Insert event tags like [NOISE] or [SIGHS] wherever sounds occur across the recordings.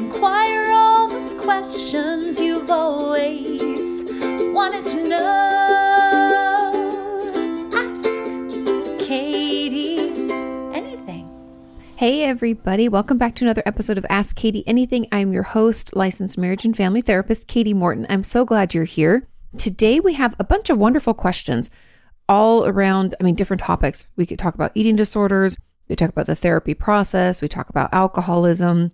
Inquire all those questions you've always wanted to know. Ask Katie anything. Hey, everybody. Welcome back to another episode of Ask Katie Anything. I'm your host, licensed marriage and family therapist, Katie Morton. I'm so glad you're here. Today, we have a bunch of wonderful questions all around, I mean, different topics. We could talk about eating disorders, we talk about the therapy process, we talk about alcoholism,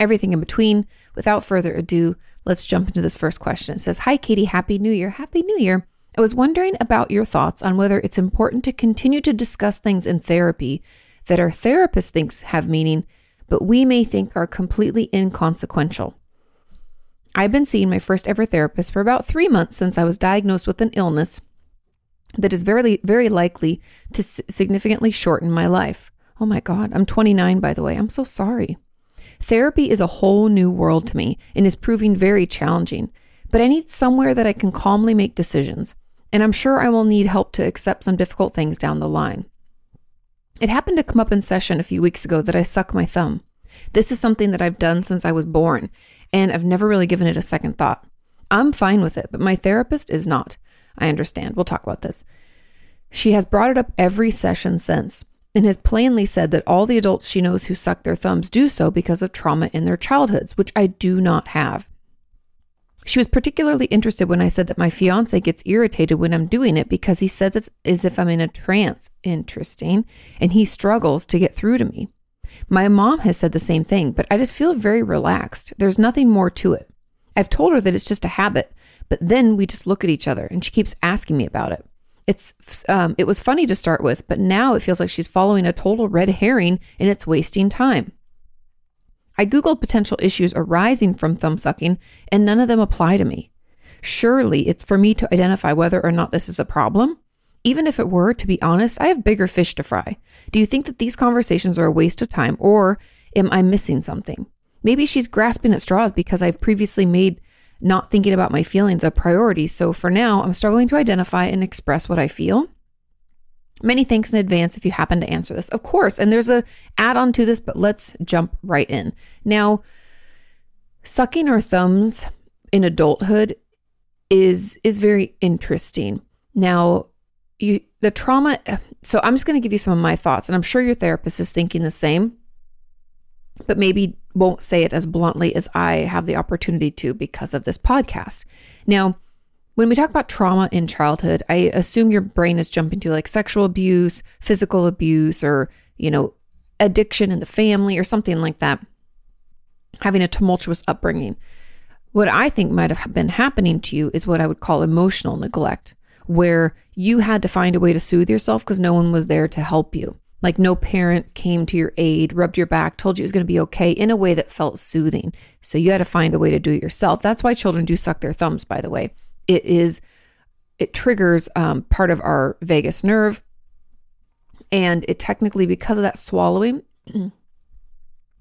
everything in between. Without further ado, let's jump into this first question. It says, Hi, Katie. Happy New Year. Happy New Year. I was wondering about your thoughts on whether it's important to continue to discuss things in therapy that our therapist thinks have meaning, but we may think are completely inconsequential. I've been seeing my first ever therapist for about three months since I was diagnosed with an illness that is very, very likely to significantly shorten my life. Oh my God, I'm 29, by the way. I'm so sorry. Therapy is a whole new world to me and is proving very challenging, but I need somewhere that I can calmly make decisions, and I'm sure I will need help to accept some difficult things down the line. It happened to come up in session a few weeks ago that I suck my thumb. This is something that I've done since I was born, and I've never really given it a second thought. I'm fine with it, but my therapist is not. I understand. We'll talk about this. She has brought it up every session since and has plainly said that all the adults she knows who suck their thumbs do so because of trauma in their childhoods, which I do not have. She was particularly interested when I said that my fiance gets irritated when I'm doing it because he says it's as if I'm in a trance. Interesting. And he struggles to get through to me. My mom has said the same thing, but I just feel very relaxed. There's nothing more to it. I've told her that it's just a habit, but then we just look at each other and she keeps asking me about it. It's um, it was funny to start with, but now it feels like she's following a total red herring and it's wasting time. I googled potential issues arising from thumb sucking and none of them apply to me. Surely it's for me to identify whether or not this is a problem. Even if it were, to be honest, I have bigger fish to fry. Do you think that these conversations are a waste of time or am I missing something? Maybe she's grasping at straws because I've previously made not thinking about my feelings a priority. So for now, I'm struggling to identify and express what I feel. Many thanks in advance if you happen to answer this. Of course, and there's a add-on to this, but let's jump right in. Now, sucking our thumbs in adulthood is is very interesting. Now, you the trauma so I'm just going to give you some of my thoughts and I'm sure your therapist is thinking the same but maybe won't say it as bluntly as I have the opportunity to because of this podcast. Now, when we talk about trauma in childhood, I assume your brain is jumping to like sexual abuse, physical abuse, or, you know, addiction in the family or something like that, having a tumultuous upbringing. What I think might have been happening to you is what I would call emotional neglect, where you had to find a way to soothe yourself because no one was there to help you. Like no parent came to your aid, rubbed your back, told you it was going to be okay in a way that felt soothing. So you had to find a way to do it yourself. That's why children do suck their thumbs, by the way. It is, it triggers um, part of our vagus nerve. And it technically, because of that swallowing, [CLEARS THROAT] you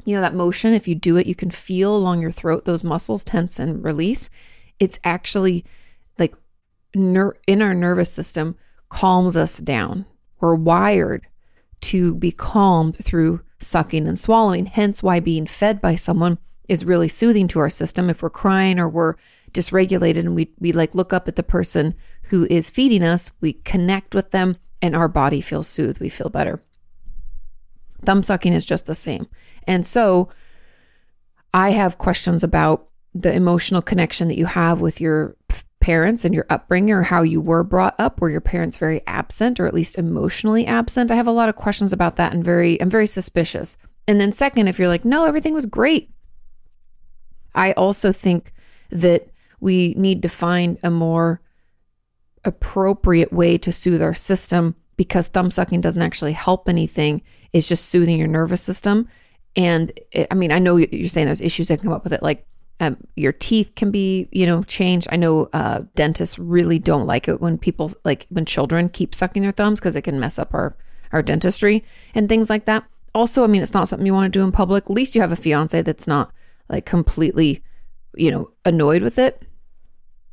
know, that motion, if you do it, you can feel along your throat those muscles tense and release. It's actually like ner- in our nervous system calms us down. We're wired to be calmed through sucking and swallowing. Hence, why being fed by someone is really soothing to our system. If we're crying or we're dysregulated and we, we like look up at the person who is feeding us, we connect with them and our body feels soothed. We feel better. Thumb sucking is just the same. And so I have questions about the emotional connection that you have with your parents and your upbringing or how you were brought up were your parents very absent or at least emotionally absent? I have a lot of questions about that and very i'm very suspicious. And then second if you're like no everything was great. I also think that we need to find a more appropriate way to soothe our system because thumb sucking doesn't actually help anything. It's just soothing your nervous system. And it, i mean i know you're saying there's issues that come up with it like um, your teeth can be, you know, changed. I know uh, dentists really don't like it when people, like when children keep sucking their thumbs because it can mess up our, our dentistry and things like that. Also, I mean, it's not something you want to do in public. At least you have a fiance that's not like completely, you know, annoyed with it.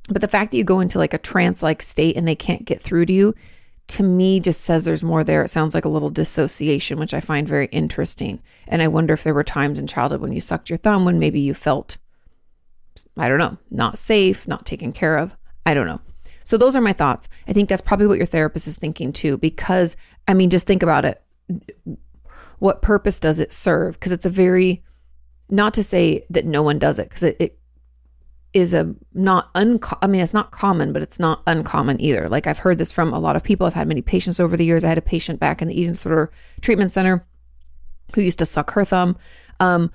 But the fact that you go into like a trance like state and they can't get through to you to me just says there's more there. It sounds like a little dissociation, which I find very interesting. And I wonder if there were times in childhood when you sucked your thumb when maybe you felt, I don't know, not safe, not taken care of. I don't know. So those are my thoughts. I think that's probably what your therapist is thinking too, because I mean, just think about it. What purpose does it serve? Because it's a very, not to say that no one does it, because it, it is a not unco- I mean it's not common, but it's not uncommon either. Like I've heard this from a lot of people. I've had many patients over the years. I had a patient back in the eating disorder treatment center who used to suck her thumb. Um,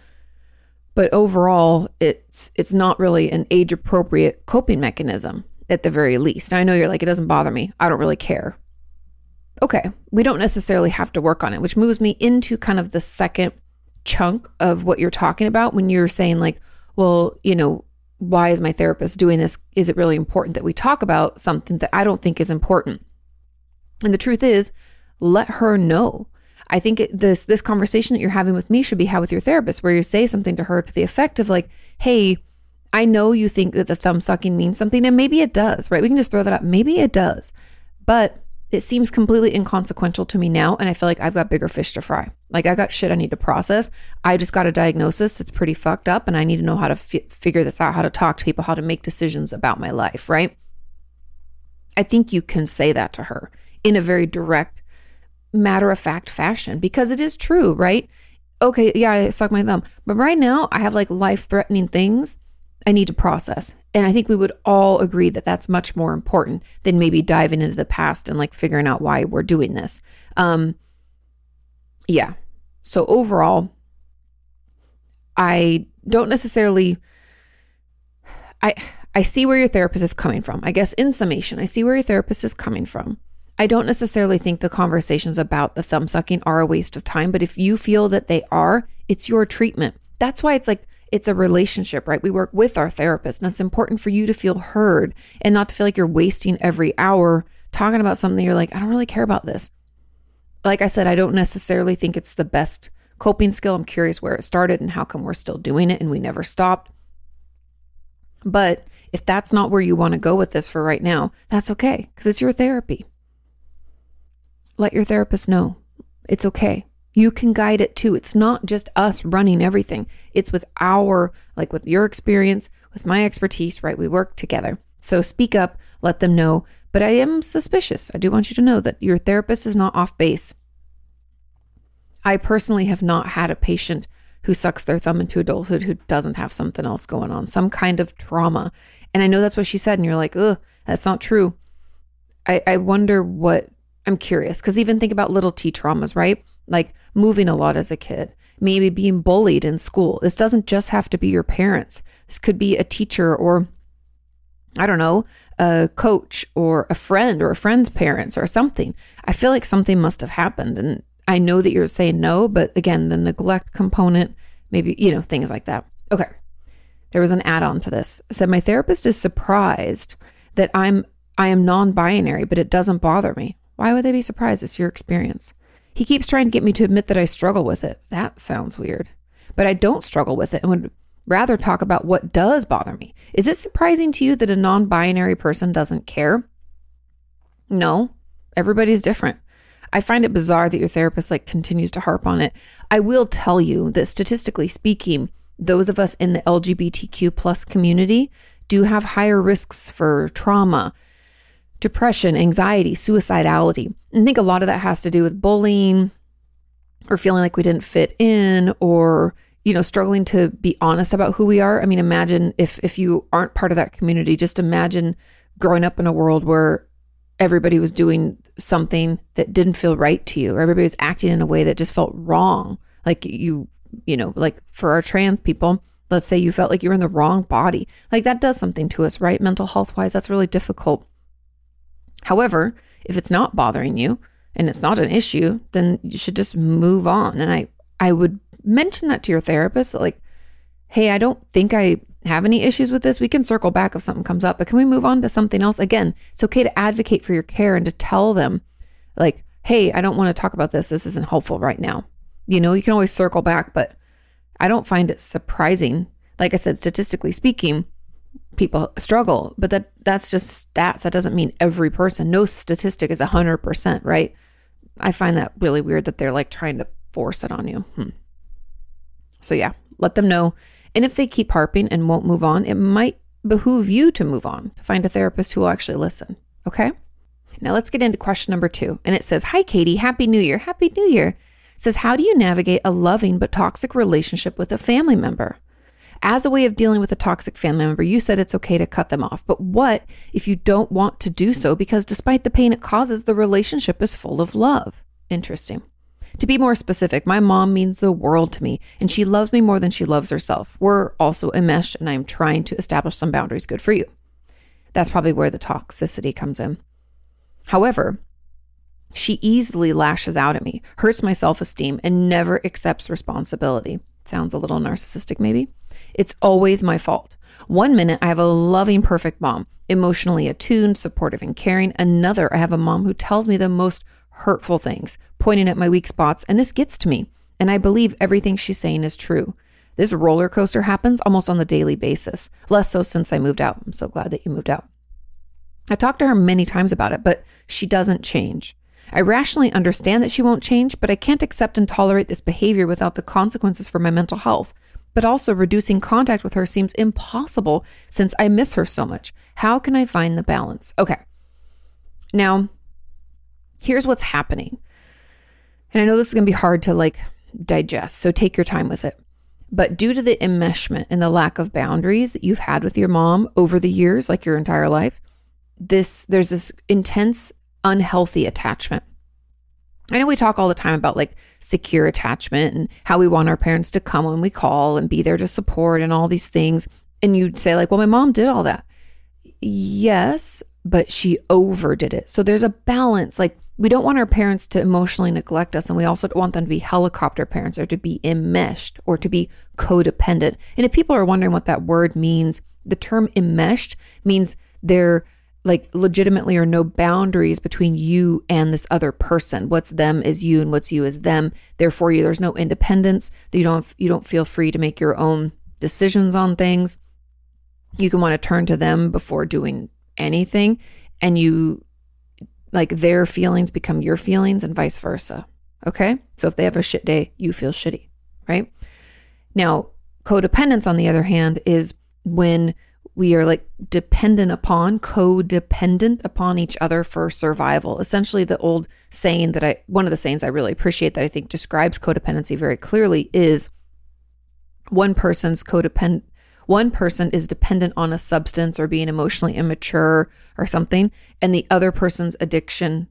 but overall, it's it's not really an age appropriate coping mechanism at the very least. I know you're like it doesn't bother me. I don't really care. Okay, we don't necessarily have to work on it, which moves me into kind of the second chunk of what you're talking about when you're saying like, well, you know, why is my therapist doing this? Is it really important that we talk about something that I don't think is important? And the truth is, let her know. I think this this conversation that you're having with me should be had with your therapist, where you say something to her to the effect of like, "Hey, I know you think that the thumb sucking means something, and maybe it does, right? We can just throw that up. Maybe it does, but it seems completely inconsequential to me now. And I feel like I've got bigger fish to fry. Like I got shit I need to process. I just got a diagnosis that's pretty fucked up. And I need to know how to f- figure this out, how to talk to people, how to make decisions about my life, right? I think you can say that to her in a very direct, matter of fact fashion because it is true, right? Okay, yeah, I suck my thumb. But right now, I have like life threatening things I need to process. And I think we would all agree that that's much more important than maybe diving into the past and like figuring out why we're doing this. Um, yeah. So overall, I don't necessarily. I I see where your therapist is coming from. I guess in summation, I see where your therapist is coming from. I don't necessarily think the conversations about the thumb sucking are a waste of time, but if you feel that they are, it's your treatment. That's why it's like it's a relationship, right? We work with our therapist, and it's important for you to feel heard and not to feel like you're wasting every hour talking about something you're like, I don't really care about this. Like I said, I don't necessarily think it's the best coping skill. I'm curious where it started and how come we're still doing it and we never stopped. But if that's not where you want to go with this for right now, that's okay because it's your therapy. Let your therapist know it's okay. You can guide it too. It's not just us running everything. It's with our, like with your experience, with my expertise, right? We work together. So speak up, let them know. But I am suspicious. I do want you to know that your therapist is not off base. I personally have not had a patient who sucks their thumb into adulthood who doesn't have something else going on, some kind of trauma. And I know that's what she said. And you're like, ugh, that's not true. I, I wonder what I'm curious because even think about little t traumas, right? like moving a lot as a kid, maybe being bullied in school. This doesn't just have to be your parents. This could be a teacher or I don't know, a coach or a friend or a friend's parents or something. I feel like something must have happened. And I know that you're saying no, but again, the neglect component, maybe, you know, things like that. Okay. There was an add on to this. It said, My therapist is surprised that I'm I am non-binary, but it doesn't bother me. Why would they be surprised? It's your experience. He keeps trying to get me to admit that I struggle with it. That sounds weird. But I don't struggle with it and would rather talk about what does bother me. Is it surprising to you that a non binary person doesn't care? No, everybody's different. I find it bizarre that your therapist like continues to harp on it. I will tell you that statistically speaking, those of us in the LGBTQ plus community do have higher risks for trauma, depression, anxiety, suicidality. I think a lot of that has to do with bullying or feeling like we didn't fit in or you know struggling to be honest about who we are. I mean imagine if if you aren't part of that community, just imagine growing up in a world where everybody was doing something that didn't feel right to you or everybody was acting in a way that just felt wrong. Like you you know, like for our trans people, let's say you felt like you were in the wrong body. Like that does something to us, right? Mental health wise, that's really difficult. However, if it's not bothering you and it's not an issue, then you should just move on. And I, I would mention that to your therapist like, hey, I don't think I have any issues with this. We can circle back if something comes up, but can we move on to something else? Again, it's okay to advocate for your care and to tell them, like, hey, I don't want to talk about this. This isn't helpful right now. You know, you can always circle back, but I don't find it surprising. Like I said, statistically speaking, people struggle, but that that's just stats. That doesn't mean every person. No statistic is 100%, right? I find that really weird that they're like trying to force it on you. Hmm. So yeah, let them know. And if they keep harping and won't move on, it might behoove you to move on, to find a therapist who will actually listen. Okay? Now let's get into question number 2. And it says, "Hi Katie, happy new year. Happy new year." It says, "How do you navigate a loving but toxic relationship with a family member?" As a way of dealing with a toxic family member, you said it's okay to cut them off. But what if you don't want to do so because despite the pain it causes, the relationship is full of love? Interesting. To be more specific, my mom means the world to me, and she loves me more than she loves herself. We're also enmeshed, and I'm trying to establish some boundaries good for you. That's probably where the toxicity comes in. However, she easily lashes out at me, hurts my self esteem, and never accepts responsibility. Sounds a little narcissistic, maybe. It's always my fault. One minute, I have a loving, perfect mom, emotionally attuned, supportive, and caring. Another, I have a mom who tells me the most hurtful things, pointing at my weak spots, and this gets to me. And I believe everything she's saying is true. This roller coaster happens almost on the daily basis, less so since I moved out. I'm so glad that you moved out. I talked to her many times about it, but she doesn't change. I rationally understand that she won't change, but I can't accept and tolerate this behavior without the consequences for my mental health. But also, reducing contact with her seems impossible since I miss her so much. How can I find the balance? Okay. Now, here's what's happening. And I know this is going to be hard to like digest, so take your time with it. But due to the enmeshment and the lack of boundaries that you've had with your mom over the years, like your entire life, this there's this intense unhealthy attachment. I know we talk all the time about like secure attachment and how we want our parents to come when we call and be there to support and all these things. And you'd say, like, well, my mom did all that. Yes, but she overdid it. So there's a balance. Like, we don't want our parents to emotionally neglect us, and we also don't want them to be helicopter parents or to be enmeshed or to be codependent. And if people are wondering what that word means, the term enmeshed means they're like legitimately or no boundaries between you and this other person. What's them is you and what's you is them. Therefore, you there's no independence. You don't you don't feel free to make your own decisions on things. You can want to turn to them before doing anything and you like their feelings become your feelings and vice versa. Okay? So if they have a shit day, you feel shitty, right? Now, codependence on the other hand is when we are like dependent upon, codependent upon each other for survival. Essentially, the old saying that I, one of the sayings I really appreciate that I think describes codependency very clearly is one person's codependent, one person is dependent on a substance or being emotionally immature or something, and the other person's addiction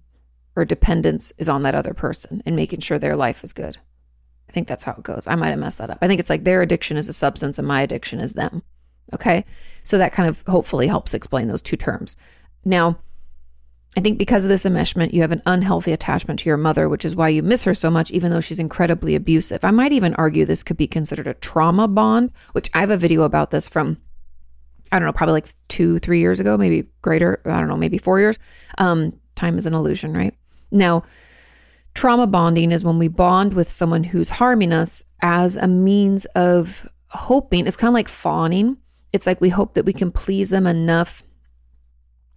or dependence is on that other person and making sure their life is good. I think that's how it goes. I might have messed that up. I think it's like their addiction is a substance and my addiction is them. Okay. So that kind of hopefully helps explain those two terms. Now, I think because of this enmeshment, you have an unhealthy attachment to your mother, which is why you miss her so much, even though she's incredibly abusive. I might even argue this could be considered a trauma bond, which I have a video about this from, I don't know, probably like two, three years ago, maybe greater. I don't know, maybe four years. Um, time is an illusion, right? Now, trauma bonding is when we bond with someone who's harming us as a means of hoping, it's kind of like fawning it's like we hope that we can please them enough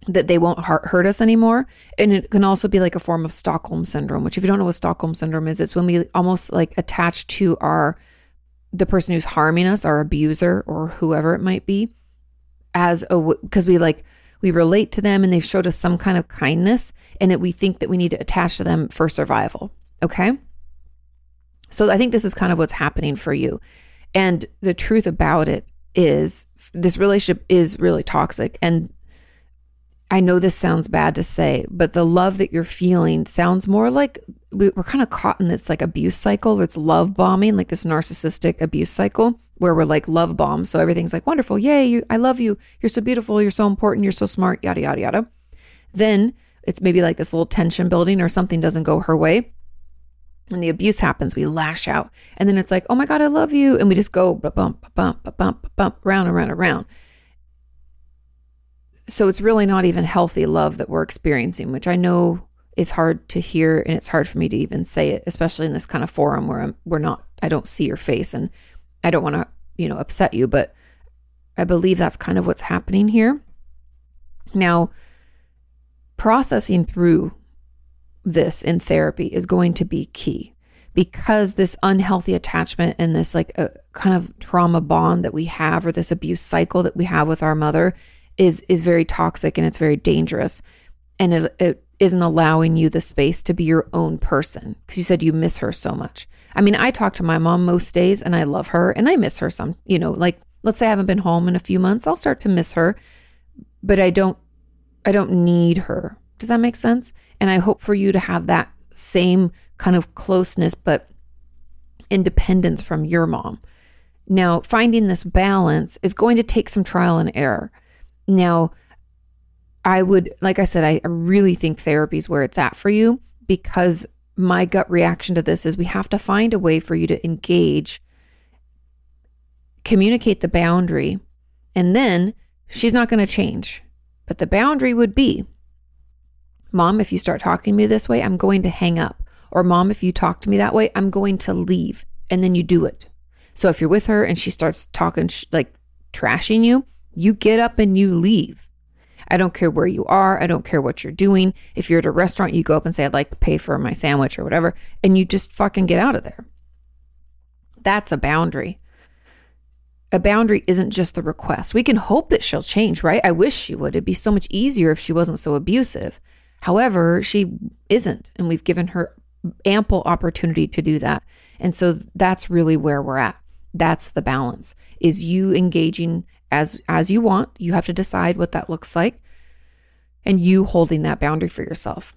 that they won't hurt us anymore. And it can also be like a form of Stockholm syndrome, which if you don't know what Stockholm syndrome is, it's when we almost like attach to our the person who's harming us, our abuser or whoever it might be, as a because we like we relate to them and they've showed us some kind of kindness and that we think that we need to attach to them for survival. Okay? So I think this is kind of what's happening for you. And the truth about it is this relationship is really toxic. And I know this sounds bad to say, but the love that you're feeling sounds more like we're kind of caught in this like abuse cycle. It's love bombing, like this narcissistic abuse cycle where we're like love bombs. So everything's like wonderful. Yay, you, I love you. You're so beautiful. You're so important. You're so smart, yada, yada, yada. Then it's maybe like this little tension building or something doesn't go her way and the abuse happens, we lash out. And then it's like, oh my God, I love you. And we just go bump, bump, bump, bump, bump, round and round and round. So it's really not even healthy love that we're experiencing, which I know is hard to hear. And it's hard for me to even say it, especially in this kind of forum where I'm, we're not, I don't see your face and I don't want to, you know, upset you. But I believe that's kind of what's happening here. Now, processing through this in therapy is going to be key. Because this unhealthy attachment and this like a kind of trauma bond that we have or this abuse cycle that we have with our mother is is very toxic and it's very dangerous. And it, it isn't allowing you the space to be your own person. Because you said you miss her so much. I mean i talk to my mom most days and i love her and i miss her some you know like let's say i haven't been home in a few months i'll start to miss her but i don't i don't need her. Does that make sense and i hope for you to have that same kind of closeness but independence from your mom now finding this balance is going to take some trial and error now, I would, like I said, I really think therapy is where it's at for you because my gut reaction to this is we have to find a way for you to engage, communicate the boundary, and then she's not going to change. But the boundary would be Mom, if you start talking to me this way, I'm going to hang up. Or, Mom, if you talk to me that way, I'm going to leave. And then you do it. So, if you're with her and she starts talking, like trashing you, you get up and you leave. I don't care where you are. I don't care what you're doing. If you're at a restaurant, you go up and say, I'd like to pay for my sandwich or whatever, and you just fucking get out of there. That's a boundary. A boundary isn't just the request. We can hope that she'll change, right? I wish she would. It'd be so much easier if she wasn't so abusive. However, she isn't, and we've given her ample opportunity to do that. And so that's really where we're at. That's the balance. Is you engaging as as you want. You have to decide what that looks like and you holding that boundary for yourself.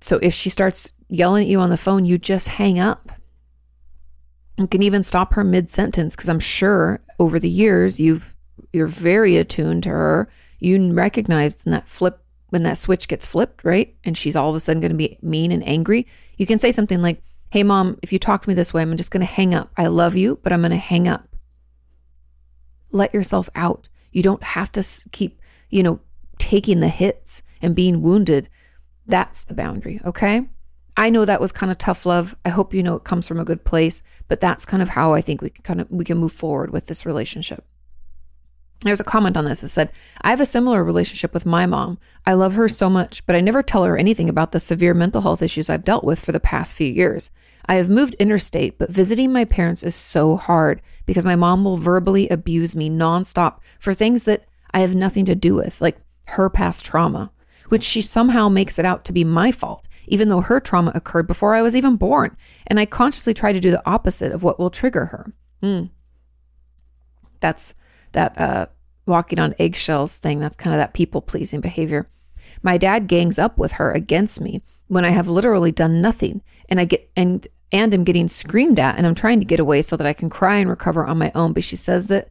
So if she starts yelling at you on the phone, you just hang up. You can even stop her mid sentence because I'm sure over the years you've you're very attuned to her. You recognize in that flip when that switch gets flipped, right? And she's all of a sudden going to be mean and angry. You can say something like, "Hey mom, if you talk to me this way, I'm just going to hang up. I love you, but I'm going to hang up." let yourself out. You don't have to keep, you know, taking the hits and being wounded. That's the boundary, okay? I know that was kind of tough love. I hope you know it comes from a good place, but that's kind of how I think we can kind of we can move forward with this relationship. There's a comment on this that said, I have a similar relationship with my mom. I love her so much, but I never tell her anything about the severe mental health issues I've dealt with for the past few years. I have moved interstate, but visiting my parents is so hard because my mom will verbally abuse me nonstop for things that I have nothing to do with, like her past trauma, which she somehow makes it out to be my fault, even though her trauma occurred before I was even born. And I consciously try to do the opposite of what will trigger her. Hmm. That's that uh, walking on eggshells thing. That's kind of that people pleasing behavior. My dad gangs up with her against me when I have literally done nothing, and I get and and I'm getting screamed at, and I'm trying to get away so that I can cry and recover on my own. But she says that,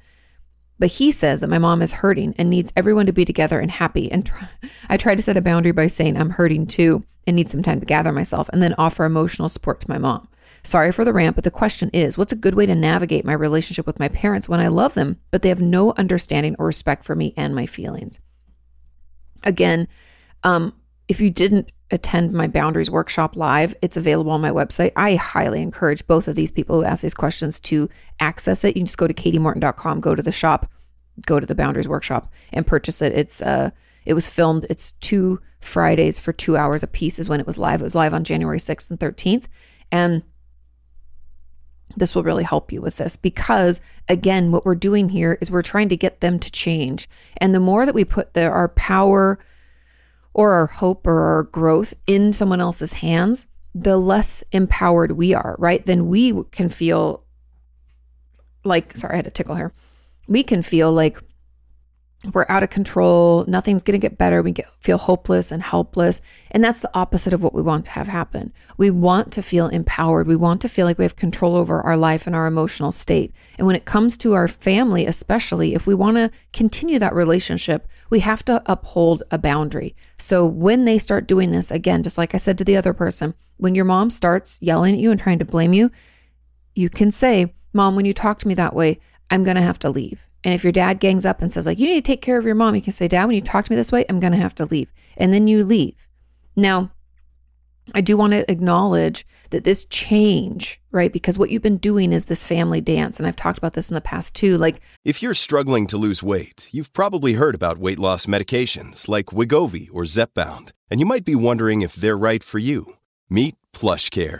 but he says that my mom is hurting and needs everyone to be together and happy. And try, I try to set a boundary by saying I'm hurting too and need some time to gather myself, and then offer emotional support to my mom. Sorry for the rant, but the question is what's a good way to navigate my relationship with my parents when I love them, but they have no understanding or respect for me and my feelings? Again, um, if you didn't attend my boundaries workshop live, it's available on my website. I highly encourage both of these people who ask these questions to access it. You can just go to katiemorton.com, go to the shop, go to the boundaries workshop and purchase it. It's uh it was filmed. It's two Fridays for two hours a piece is when it was live. It was live on January 6th and 13th. And this will really help you with this because again what we're doing here is we're trying to get them to change. And the more that we put the, our power or our hope or our growth in someone else's hands the less empowered we are right? Then we can feel like sorry i had a tickle here. We can feel like we're out of control. Nothing's going to get better. We get, feel hopeless and helpless. And that's the opposite of what we want to have happen. We want to feel empowered. We want to feel like we have control over our life and our emotional state. And when it comes to our family, especially if we want to continue that relationship, we have to uphold a boundary. So when they start doing this, again, just like I said to the other person, when your mom starts yelling at you and trying to blame you, you can say, Mom, when you talk to me that way, I'm going to have to leave and if your dad gangs up and says, like, you need to take care of your mom, you can say, Dad, when you talk to me this way, I'm going to have to leave. And then you leave. Now, I do want to acknowledge that this change, right? Because what you've been doing is this family dance. And I've talked about this in the past too. Like, If you're struggling to lose weight, you've probably heard about weight loss medications like Wegovy or Zepbound, and you might be wondering if they're right for you. Meet PlushCare,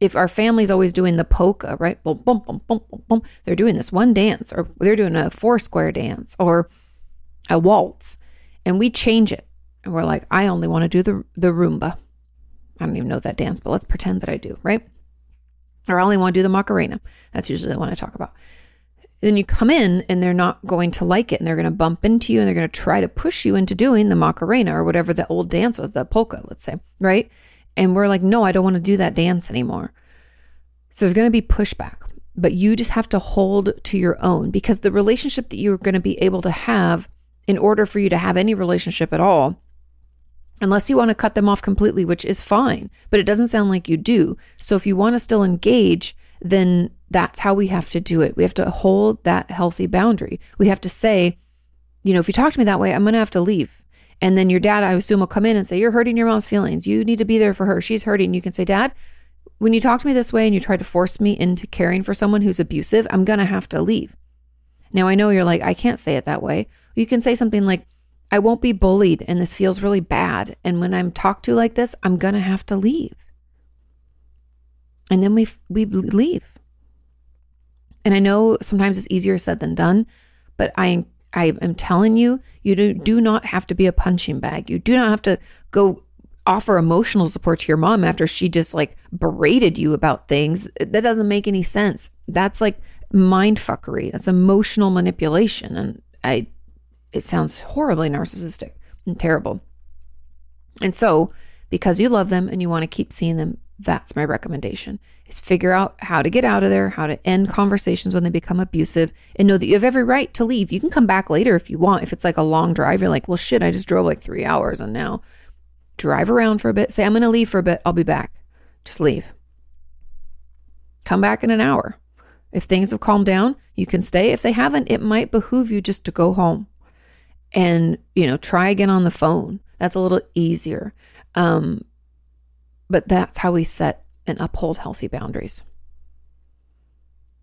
If our family's always doing the polka, right? Boom, boom, boom, boom, boom, boom. They're doing this one dance, or they're doing a four square dance, or a waltz, and we change it, and we're like, I only want to do the the rumba. I don't even know that dance, but let's pretend that I do, right? Or I only want to do the macarena. That's usually the one I talk about. Then you come in and they're not going to like it and they're going to bump into you and they're going to try to push you into doing the macarena or whatever the old dance was, the polka, let's say, right? And we're like, no, I don't want to do that dance anymore. So there's going to be pushback, but you just have to hold to your own because the relationship that you're going to be able to have in order for you to have any relationship at all, unless you want to cut them off completely, which is fine, but it doesn't sound like you do. So if you want to still engage, then that's how we have to do it. We have to hold that healthy boundary. We have to say, you know, if you talk to me that way, I'm going to have to leave. And then your dad, I assume, will come in and say, You're hurting your mom's feelings. You need to be there for her. She's hurting. You can say, Dad, when you talk to me this way and you try to force me into caring for someone who's abusive, I'm going to have to leave. Now, I know you're like, I can't say it that way. You can say something like, I won't be bullied and this feels really bad. And when I'm talked to like this, I'm going to have to leave. And then we, we leave. And I know sometimes it's easier said than done, but I I am telling you, you do, do not have to be a punching bag. You do not have to go offer emotional support to your mom after she just like berated you about things. That doesn't make any sense. That's like mind fuckery. That's emotional manipulation. And I, it sounds horribly narcissistic and terrible. And so, because you love them and you want to keep seeing them, that's my recommendation is figure out how to get out of there, how to end conversations when they become abusive, and know that you have every right to leave. You can come back later if you want. If it's like a long drive, you're like, well, shit, I just drove like three hours and now drive around for a bit. Say, I'm going to leave for a bit. I'll be back. Just leave. Come back in an hour. If things have calmed down, you can stay. If they haven't, it might behoove you just to go home and, you know, try again on the phone. That's a little easier. Um, but that's how we set and uphold healthy boundaries.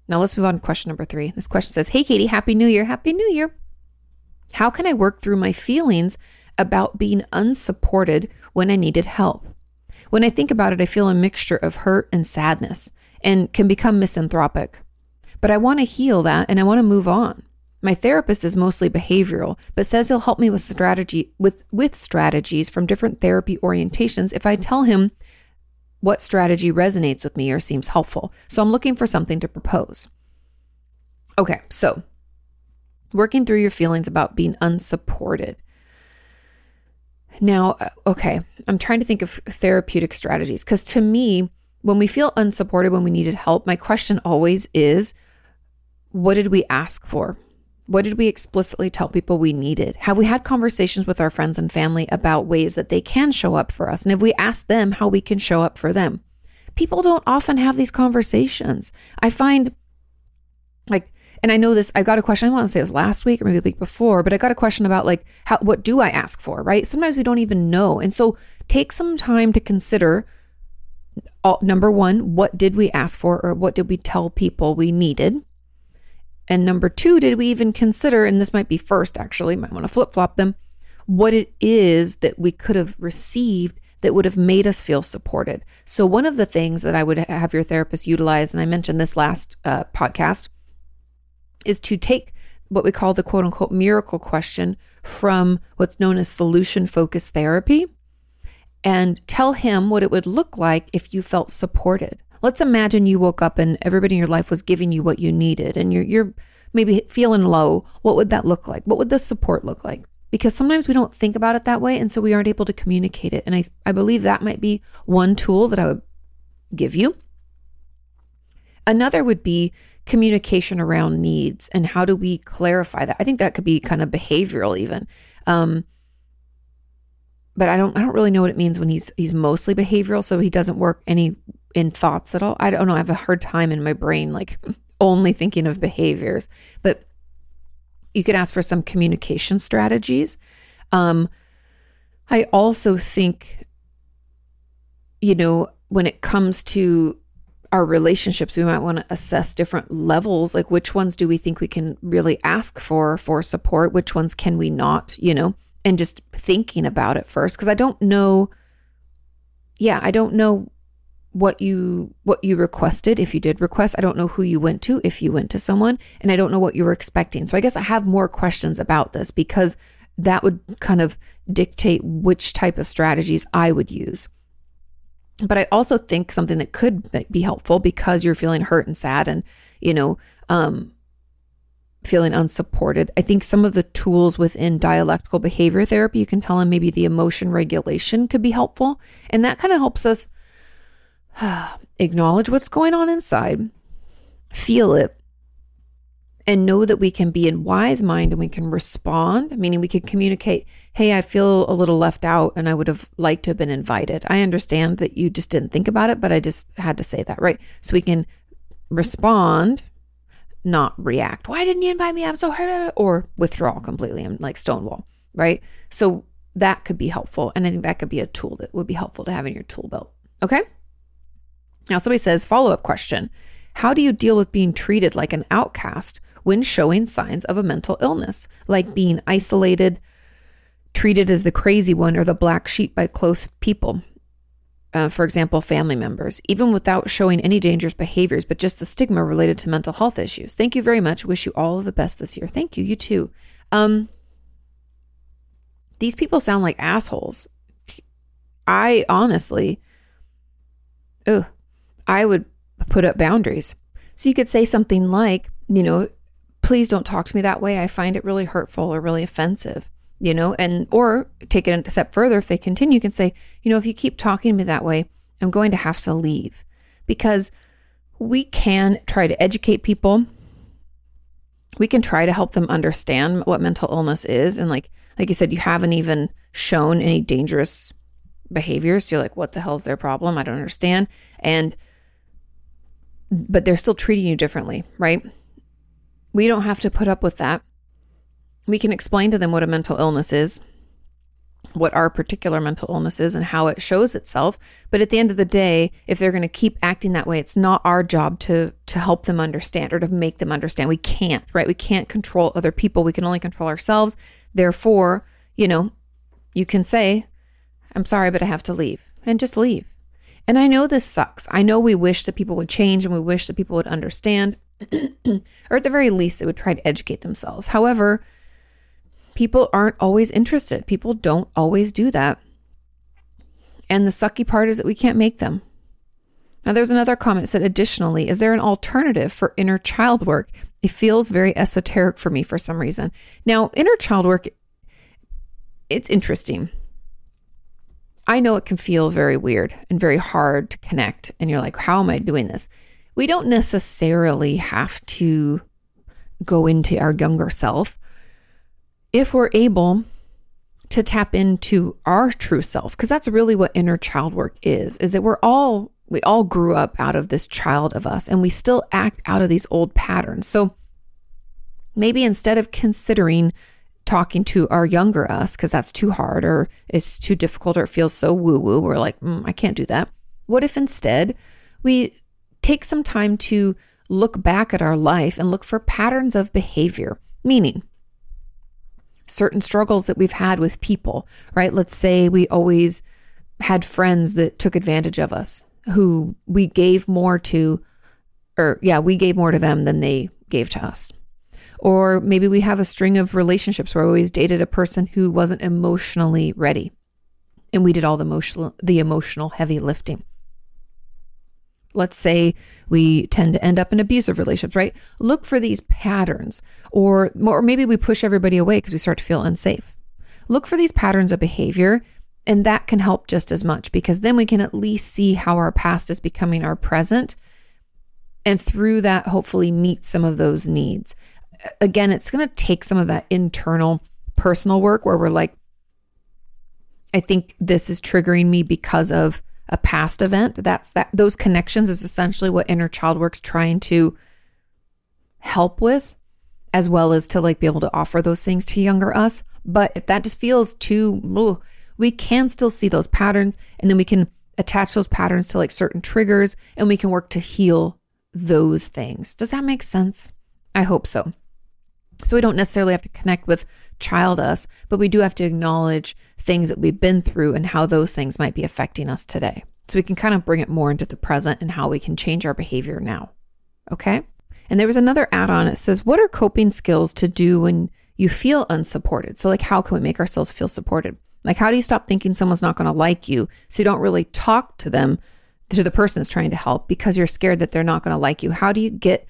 Now let's move on to question number three. This question says Hey, Katie, Happy New Year. Happy New Year. How can I work through my feelings about being unsupported when I needed help? When I think about it, I feel a mixture of hurt and sadness and can become misanthropic. But I want to heal that and I want to move on. My therapist is mostly behavioral, but says he'll help me with strategy with with strategies from different therapy orientations if I tell him what strategy resonates with me or seems helpful. So I'm looking for something to propose. Okay, so working through your feelings about being unsupported. Now, uh, okay, I'm trying to think of therapeutic strategies because to me, when we feel unsupported, when we needed help, my question always is what did we ask for? What did we explicitly tell people we needed? Have we had conversations with our friends and family about ways that they can show up for us? And have we asked them how we can show up for them? People don't often have these conversations. I find like, and I know this, I got a question, I want to say it was last week or maybe the week before, but I got a question about like, how, what do I ask for, right? Sometimes we don't even know. And so take some time to consider all, number one, what did we ask for or what did we tell people we needed? And number two, did we even consider, and this might be first actually, might want to flip flop them, what it is that we could have received that would have made us feel supported. So, one of the things that I would have your therapist utilize, and I mentioned this last uh, podcast, is to take what we call the quote unquote miracle question from what's known as solution focused therapy and tell him what it would look like if you felt supported. Let's imagine you woke up and everybody in your life was giving you what you needed and you're, you're maybe feeling low. What would that look like? What would the support look like? Because sometimes we don't think about it that way. And so we aren't able to communicate it. And I, I believe that might be one tool that I would give you. Another would be communication around needs and how do we clarify that? I think that could be kind of behavioral even. Um, but I don't I don't really know what it means when he's he's mostly behavioral, so he doesn't work any in thoughts at all. I don't know. I have a hard time in my brain like only thinking of behaviors. But you could ask for some communication strategies. Um, I also think, you know, when it comes to our relationships, we might want to assess different levels. Like, which ones do we think we can really ask for for support? Which ones can we not? You know, and just thinking about it first, because I don't know. Yeah, I don't know what you what you requested if you did request i don't know who you went to if you went to someone and i don't know what you were expecting so i guess i have more questions about this because that would kind of dictate which type of strategies i would use but I also think something that could be helpful because you're feeling hurt and sad and, you know, um, feeling unsupported. I think some of the tools within dialectical behavior therapy, you can tell them maybe the emotion regulation could be helpful. And that kind of helps us [SIGHS] acknowledge what's going on inside, feel it, and know that we can be in wise mind and we can respond, meaning we can communicate, hey, I feel a little left out and I would have liked to have been invited. I understand that you just didn't think about it, but I just had to say that, right? So we can respond, not react. Why didn't you invite me? I'm so hurt. Or withdraw completely and like stonewall, right? So that could be helpful. And I think that could be a tool that would be helpful to have in your tool belt. Okay. Now, somebody says, follow up question How do you deal with being treated like an outcast when showing signs of a mental illness, like being isolated, treated as the crazy one or the black sheep by close people. Uh, for example, family members, even without showing any dangerous behaviors, but just the stigma related to mental health issues. Thank you very much. Wish you all the best this year. Thank you. You too. Um, these people sound like assholes. I honestly, oh, I would put up boundaries. So you could say something like, you know, please don't talk to me that way. I find it really hurtful or really offensive, you know, and or take it a step further. If they continue, you can say, you know, if you keep talking to me that way, I'm going to have to leave because we can try to educate people. We can try to help them understand what mental illness is. And like, like you said, you haven't even shown any dangerous behaviors. So you're like, what the hell's their problem? I don't understand. And, but they're still treating you differently, right? We don't have to put up with that. We can explain to them what a mental illness is, what our particular mental illness is, and how it shows itself. But at the end of the day, if they're going to keep acting that way, it's not our job to to help them understand or to make them understand. We can't, right? We can't control other people. We can only control ourselves. Therefore, you know, you can say, "I'm sorry, but I have to leave," and just leave. And I know this sucks. I know we wish that people would change and we wish that people would understand. [CLEARS THROAT] or at the very least, they would try to educate themselves. However, people aren't always interested. People don't always do that. And the sucky part is that we can't make them. Now, there's another comment that said, additionally, is there an alternative for inner child work? It feels very esoteric for me for some reason. Now, inner child work, it's interesting. I know it can feel very weird and very hard to connect. And you're like, how am I doing this? we don't necessarily have to go into our younger self if we're able to tap into our true self because that's really what inner child work is is that we're all we all grew up out of this child of us and we still act out of these old patterns so maybe instead of considering talking to our younger us because that's too hard or it's too difficult or it feels so woo woo we're like mm, i can't do that what if instead we take some time to look back at our life and look for patterns of behavior, meaning certain struggles that we've had with people, right? Let's say we always had friends that took advantage of us, who we gave more to, or yeah, we gave more to them than they gave to us. Or maybe we have a string of relationships where we always dated a person who wasn't emotionally ready. And we did all the emotional the emotional heavy lifting. Let's say we tend to end up in abusive relationships, right? Look for these patterns, or, or maybe we push everybody away because we start to feel unsafe. Look for these patterns of behavior, and that can help just as much because then we can at least see how our past is becoming our present. And through that, hopefully, meet some of those needs. Again, it's going to take some of that internal personal work where we're like, I think this is triggering me because of a past event. That's that those connections is essentially what inner child work's trying to help with, as well as to like be able to offer those things to younger us. But if that just feels too, ugh, we can still see those patterns and then we can attach those patterns to like certain triggers and we can work to heal those things. Does that make sense? I hope so. So we don't necessarily have to connect with child us, but we do have to acknowledge things that we've been through and how those things might be affecting us today. So we can kind of bring it more into the present and how we can change our behavior now. Okay. And there was another add on. It says, What are coping skills to do when you feel unsupported? So, like, how can we make ourselves feel supported? Like, how do you stop thinking someone's not going to like you so you don't really talk to them, to the person that's trying to help because you're scared that they're not going to like you? How do you get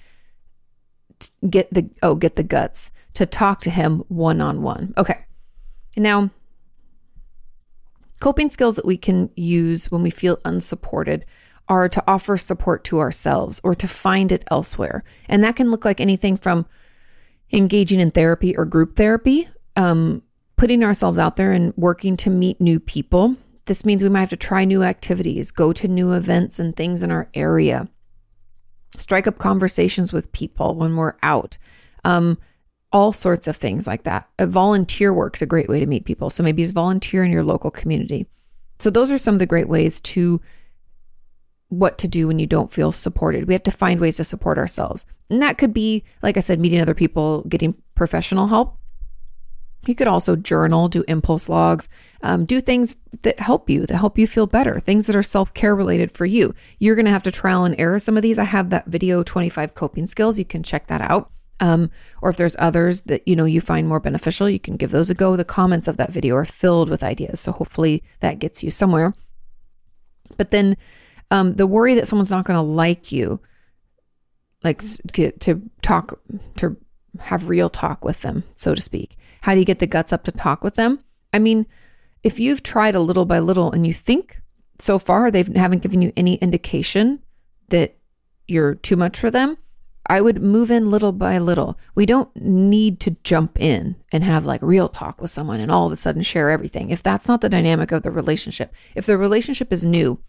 get the oh get the guts to talk to him one on one. Okay. Now, coping skills that we can use when we feel unsupported are to offer support to ourselves or to find it elsewhere. And that can look like anything from engaging in therapy or group therapy, um, putting ourselves out there and working to meet new people. This means we might have to try new activities, go to new events and things in our area, strike up conversations with people when we're out. Um, all sorts of things like that. A volunteer work's a great way to meet people. So maybe it's volunteer in your local community. So those are some of the great ways to what to do when you don't feel supported. We have to find ways to support ourselves. And that could be, like I said, meeting other people, getting professional help. You could also journal, do impulse logs, um, do things that help you, that help you feel better, things that are self care related for you. You're going to have to trial and error some of these. I have that video 25 coping skills. You can check that out. Um, or if there's others that you know you find more beneficial, you can give those a go. The comments of that video are filled with ideas, so hopefully that gets you somewhere. But then um, the worry that someone's not going to like you, like to talk to have real talk with them, so to speak. How do you get the guts up to talk with them? I mean, if you've tried a little by little and you think so far they haven't given you any indication that you're too much for them, I would move in little by little. We don't need to jump in and have like real talk with someone and all of a sudden share everything. If that's not the dynamic of the relationship, if the relationship is new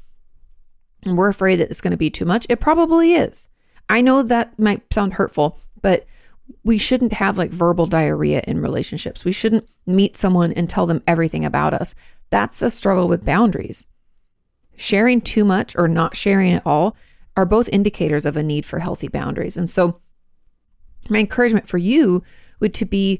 and we're afraid that it's going to be too much, it probably is. I know that might sound hurtful, but we shouldn't have like verbal diarrhea in relationships. We shouldn't meet someone and tell them everything about us. That's a struggle with boundaries. Sharing too much or not sharing at all are both indicators of a need for healthy boundaries. And so, my encouragement for you would to be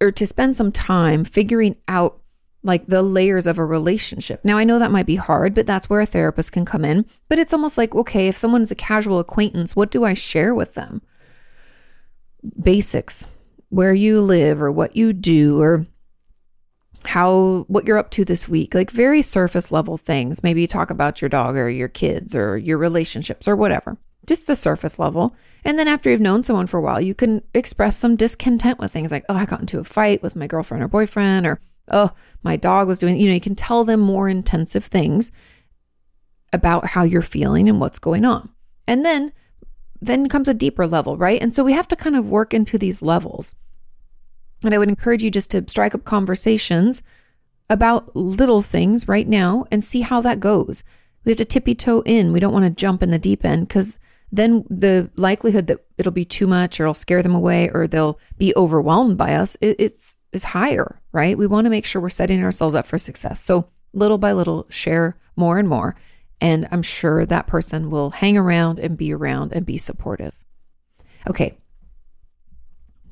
or to spend some time figuring out like the layers of a relationship. Now, I know that might be hard, but that's where a therapist can come in. But it's almost like, okay, if someone's a casual acquaintance, what do I share with them? Basics, where you live or what you do or how what you're up to this week like very surface level things. Maybe you talk about your dog or your kids or your relationships or whatever just the surface level. And then after you've known someone for a while you can express some discontent with things like oh i got into a fight with my girlfriend or boyfriend or oh my dog was doing you know you can tell them more intensive things about how you're feeling and what's going on. And then then comes a deeper level right and so we have to kind of work into these levels and I would encourage you just to strike up conversations about little things right now and see how that goes. We have to tippy toe in. We don't want to jump in the deep end because then the likelihood that it'll be too much or it'll scare them away or they'll be overwhelmed by us it's is higher, right? We want to make sure we're setting ourselves up for success. So little by little, share more and more. And I'm sure that person will hang around and be around and be supportive. Okay.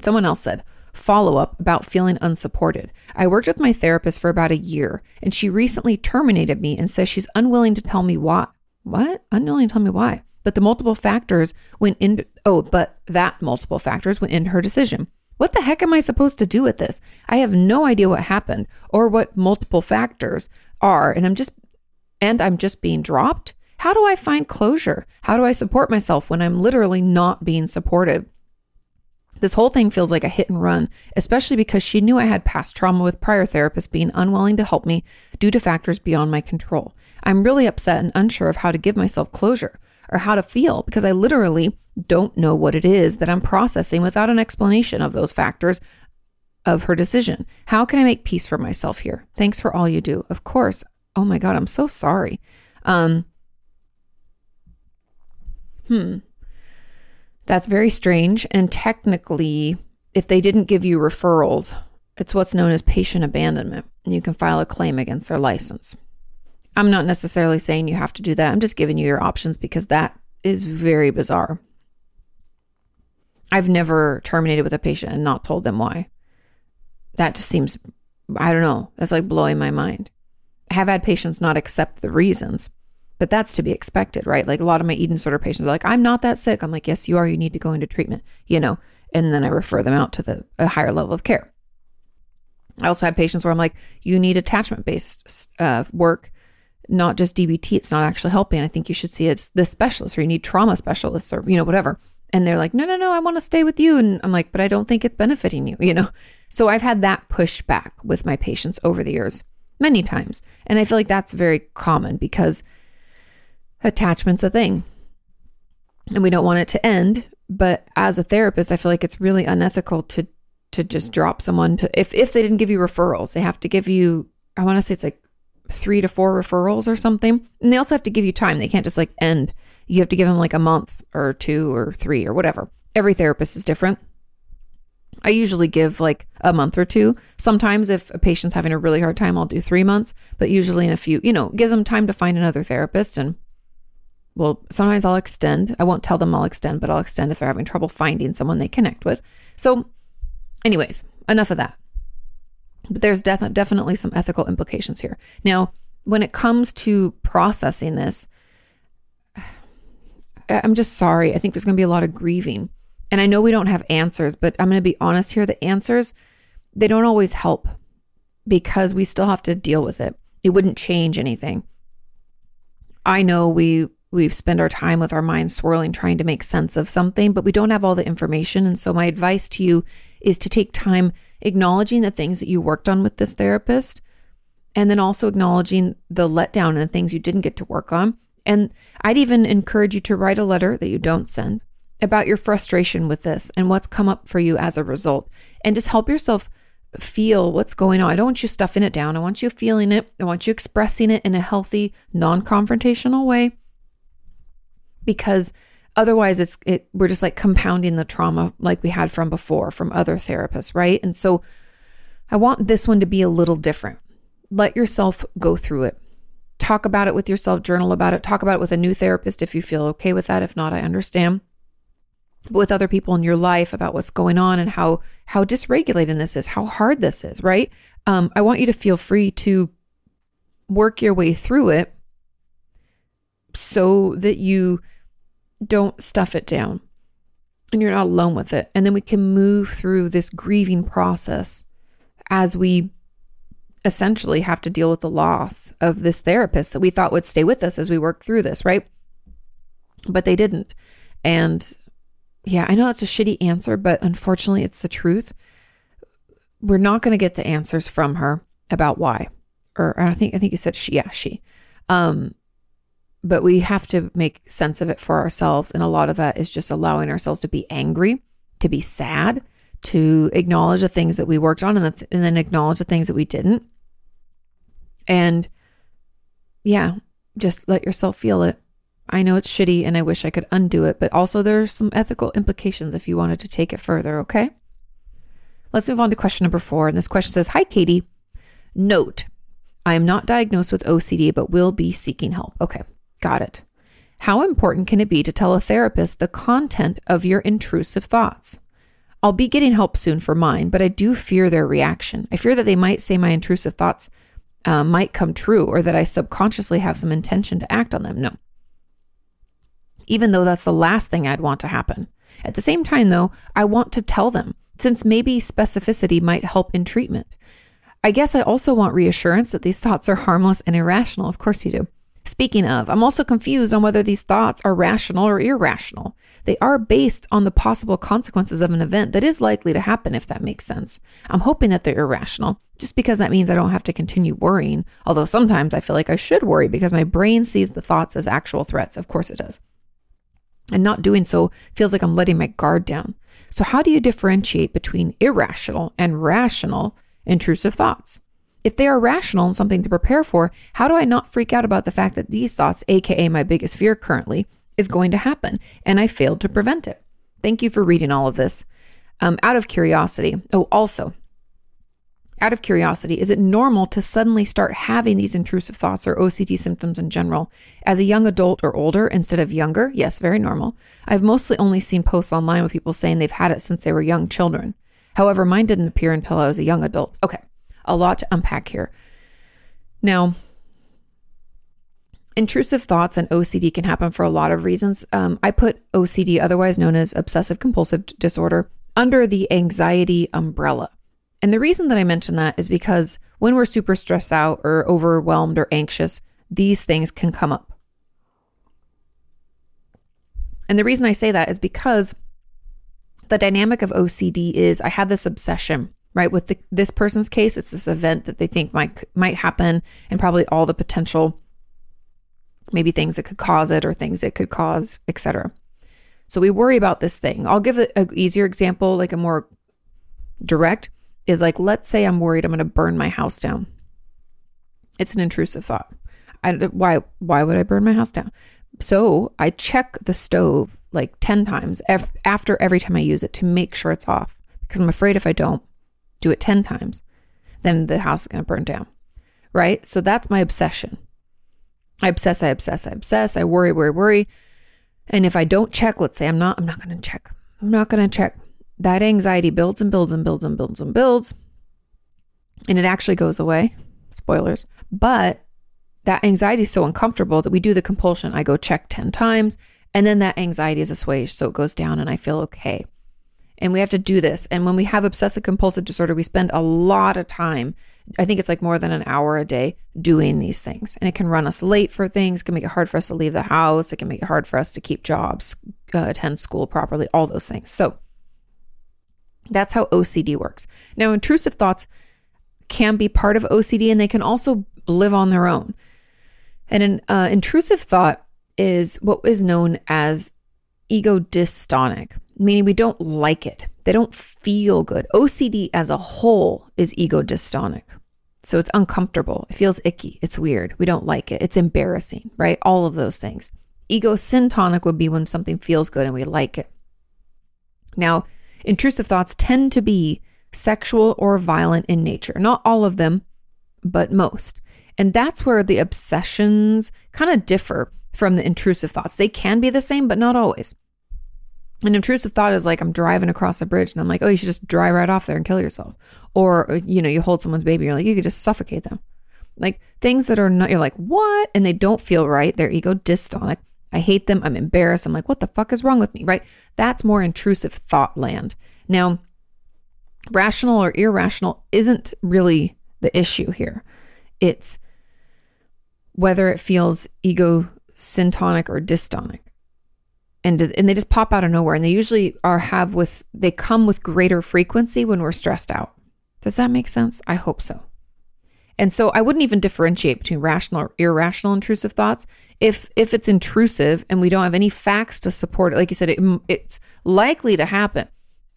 Someone else said, follow up about feeling unsupported. I worked with my therapist for about a year, and she recently terminated me and says she's unwilling to tell me why. What? Unwilling to tell me why. but the multiple factors went in. Oh, but that multiple factors went into her decision. What the heck am I supposed to do with this? I have no idea what happened or what multiple factors are, and I'm just and I'm just being dropped. How do I find closure? How do I support myself when I'm literally not being supported? This whole thing feels like a hit and run, especially because she knew I had past trauma with prior therapists being unwilling to help me due to factors beyond my control. I'm really upset and unsure of how to give myself closure or how to feel because I literally don't know what it is that I'm processing without an explanation of those factors of her decision. How can I make peace for myself here? Thanks for all you do. Of course. Oh my God, I'm so sorry. Um, hmm. That's very strange. And technically, if they didn't give you referrals, it's what's known as patient abandonment. And you can file a claim against their license. I'm not necessarily saying you have to do that. I'm just giving you your options because that is very bizarre. I've never terminated with a patient and not told them why. That just seems, I don't know, that's like blowing my mind. Have had patients not accept the reasons, but that's to be expected, right? Like a lot of my eating disorder patients are like, I'm not that sick. I'm like, yes, you are. You need to go into treatment, you know, and then I refer them out to the a higher level of care. I also have patients where I'm like, you need attachment based uh, work, not just DBT. It's not actually helping. I think you should see it's this specialist or you need trauma specialists or, you know, whatever. And they're like, no, no, no, I want to stay with you. And I'm like, but I don't think it's benefiting you, you know? So I've had that pushback with my patients over the years many times. And I feel like that's very common because attachment's a thing. And we don't want it to end but as a therapist i feel like it's really unethical to to just drop someone to if if they didn't give you referrals they have to give you i want to say it's like 3 to 4 referrals or something. And they also have to give you time. They can't just like end. You have to give them like a month or 2 or 3 or whatever. Every therapist is different I usually give like a month or two. Sometimes, if a patient's having a really hard time, I'll do three months, but usually in a few, you know, gives them time to find another therapist and well, sometimes I'll extend. I won't tell them I'll extend, but I'll extend if they're having trouble finding someone they connect with. So, anyways, enough of that. But there's def- definitely some ethical implications here. Now, when it comes to processing this, [SIGHS] I'm just sorry. I think there's going to be a lot of grieving. And I know we don't have answers, but I'm going to be honest here. The answers, they don't always help because we still have to deal with it. It wouldn't change anything. I know we we spend our time with our minds swirling trying to make sense of something, but we don't have all the information. And so, my advice to you is to take time acknowledging the things that you worked on with this therapist, and then also acknowledging the letdown and the things you didn't get to work on. And I'd even encourage you to write a letter that you don't send about your frustration with this and what's come up for you as a result, and just help yourself feel what's going on. I don't want you stuffing it down. I want you feeling it. I want you expressing it in a healthy, non confrontational way because otherwise it's it we're just like compounding the trauma like we had from before from other therapists, right? And so I want this one to be a little different. Let yourself go through it. Talk about it with yourself, journal about it, talk about it with a new therapist if you feel okay with that. If not, I understand. With other people in your life about what's going on and how how dysregulating this is, how hard this is, right? Um, I want you to feel free to work your way through it so that you don't stuff it down and you're not alone with it. And then we can move through this grieving process as we essentially have to deal with the loss of this therapist that we thought would stay with us as we work through this, right? But they didn't. And yeah, I know that's a shitty answer, but unfortunately, it's the truth. We're not going to get the answers from her about why. Or I think I think you said she, yeah, she. Um, but we have to make sense of it for ourselves. And a lot of that is just allowing ourselves to be angry, to be sad, to acknowledge the things that we worked on and, the, and then acknowledge the things that we didn't. And yeah, just let yourself feel it. I know it's shitty and I wish I could undo it, but also there are some ethical implications if you wanted to take it further, okay? Let's move on to question number four. And this question says Hi, Katie. Note, I am not diagnosed with OCD, but will be seeking help. Okay. Got it. How important can it be to tell a therapist the content of your intrusive thoughts? I'll be getting help soon for mine, but I do fear their reaction. I fear that they might say my intrusive thoughts uh, might come true or that I subconsciously have some intention to act on them. No. Even though that's the last thing I'd want to happen. At the same time, though, I want to tell them, since maybe specificity might help in treatment. I guess I also want reassurance that these thoughts are harmless and irrational. Of course, you do. Speaking of, I'm also confused on whether these thoughts are rational or irrational. They are based on the possible consequences of an event that is likely to happen, if that makes sense. I'm hoping that they're irrational, just because that means I don't have to continue worrying. Although sometimes I feel like I should worry because my brain sees the thoughts as actual threats. Of course it does. And not doing so feels like I'm letting my guard down. So, how do you differentiate between irrational and rational intrusive thoughts? If they are rational and something to prepare for, how do I not freak out about the fact that these thoughts, aka my biggest fear currently, is going to happen and I failed to prevent it? Thank you for reading all of this. Um, out of curiosity, oh, also, out of curiosity, is it normal to suddenly start having these intrusive thoughts or OCD symptoms in general as a young adult or older instead of younger? Yes, very normal. I've mostly only seen posts online with people saying they've had it since they were young children. However, mine didn't appear until I was a young adult. Okay, a lot to unpack here. Now, intrusive thoughts and OCD can happen for a lot of reasons. Um, I put OCD, otherwise known as obsessive compulsive disorder, under the anxiety umbrella. And the reason that I mention that is because when we're super stressed out or overwhelmed or anxious, these things can come up. And the reason I say that is because the dynamic of OCD is I have this obsession, right? With the, this person's case, it's this event that they think might might happen, and probably all the potential, maybe things that could cause it or things it could cause, etc. So we worry about this thing. I'll give an easier example, like a more direct is like, let's say I'm worried I'm going to burn my house down. It's an intrusive thought. I, why, why would I burn my house down? So I check the stove like 10 times ev- after every time I use it to make sure it's off because I'm afraid if I don't do it 10 times, then the house is going to burn down. Right. So that's my obsession. I obsess, I obsess, I obsess, I worry, worry, worry. And if I don't check, let's say I'm not, I'm not going to check. I'm not going to check that anxiety builds and builds and builds and builds and builds. And it actually goes away. Spoilers. But that anxiety is so uncomfortable that we do the compulsion. I go check 10 times, and then that anxiety is assuaged. So it goes down, and I feel okay. And we have to do this. And when we have obsessive compulsive disorder, we spend a lot of time. I think it's like more than an hour a day doing these things. And it can run us late for things, it can make it hard for us to leave the house, it can make it hard for us to keep jobs, uh, attend school properly, all those things. So that's how OCD works. Now, intrusive thoughts can be part of OCD and they can also live on their own. And an uh, intrusive thought is what is known as ego dystonic, meaning we don't like it. They don't feel good. OCD as a whole is ego dystonic. So it's uncomfortable. It feels icky. It's weird. We don't like it. It's embarrassing, right? All of those things. Ego syntonic would be when something feels good and we like it. Now, Intrusive thoughts tend to be sexual or violent in nature. Not all of them, but most. And that's where the obsessions kind of differ from the intrusive thoughts. They can be the same, but not always. An intrusive thought is like I'm driving across a bridge and I'm like, oh, you should just drive right off there and kill yourself. Or, uh, you know, you hold someone's baby, you're like, you could just suffocate them. Like things that are not, you're like, what? And they don't feel right. They're ego dystonic. I hate them. I'm embarrassed. I'm like, what the fuck is wrong with me? Right? That's more intrusive thought land. Now, rational or irrational isn't really the issue here. It's whether it feels ego syntonic or dystonic. And, and they just pop out of nowhere. And they usually are have with, they come with greater frequency when we're stressed out. Does that make sense? I hope so. And so I wouldn't even differentiate between rational or irrational intrusive thoughts. If if it's intrusive and we don't have any facts to support it, like you said, it, it's likely to happen.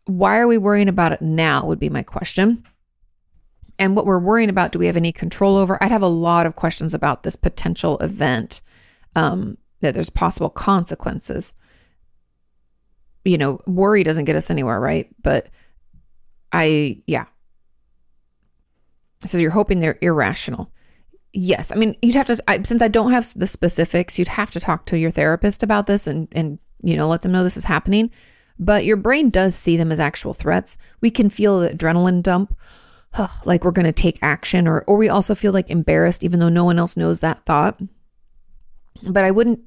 Why are we worrying about it now? Would be my question. And what we're worrying about, do we have any control over? I'd have a lot of questions about this potential event. Um, that there's possible consequences. You know, worry doesn't get us anywhere, right? But I, yeah, so you're hoping they're irrational. Yes. I mean, you'd have to, I, since I don't have the specifics, you'd have to talk to your therapist about this and, and, you know, let them know this is happening. But your brain does see them as actual threats. We can feel the adrenaline dump, like we're going to take action, or, or we also feel like embarrassed, even though no one else knows that thought. But I wouldn't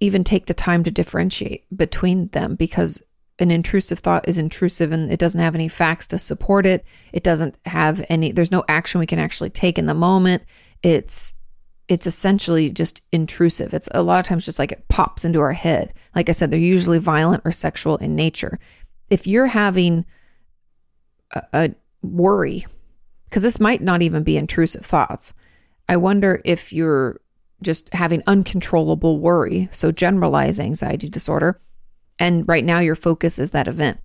even take the time to differentiate between them because an intrusive thought is intrusive and it doesn't have any facts to support it. It doesn't have any there's no action we can actually take in the moment. It's it's essentially just intrusive. It's a lot of times just like it pops into our head. Like I said, they're usually violent or sexual in nature. If you're having a, a worry, because this might not even be intrusive thoughts, I wonder if you're just having uncontrollable worry, so generalized anxiety disorder, and right now your focus is that event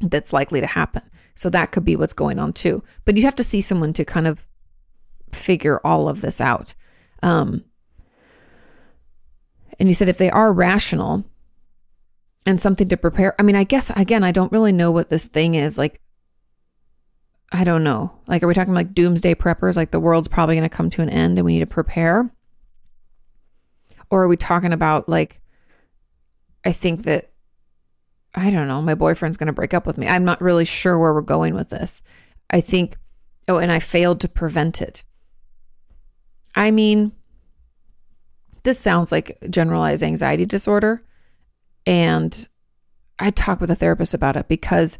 that's likely to happen. So that could be what's going on too. But you have to see someone to kind of figure all of this out. Um, and you said if they are rational and something to prepare, I mean, I guess, again, I don't really know what this thing is. Like, I don't know. Like, are we talking like doomsday preppers? Like, the world's probably going to come to an end and we need to prepare? Or are we talking about like, I think that, I don't know, my boyfriend's going to break up with me. I'm not really sure where we're going with this. I think, oh, and I failed to prevent it. I mean, this sounds like generalized anxiety disorder. And I talk with a therapist about it because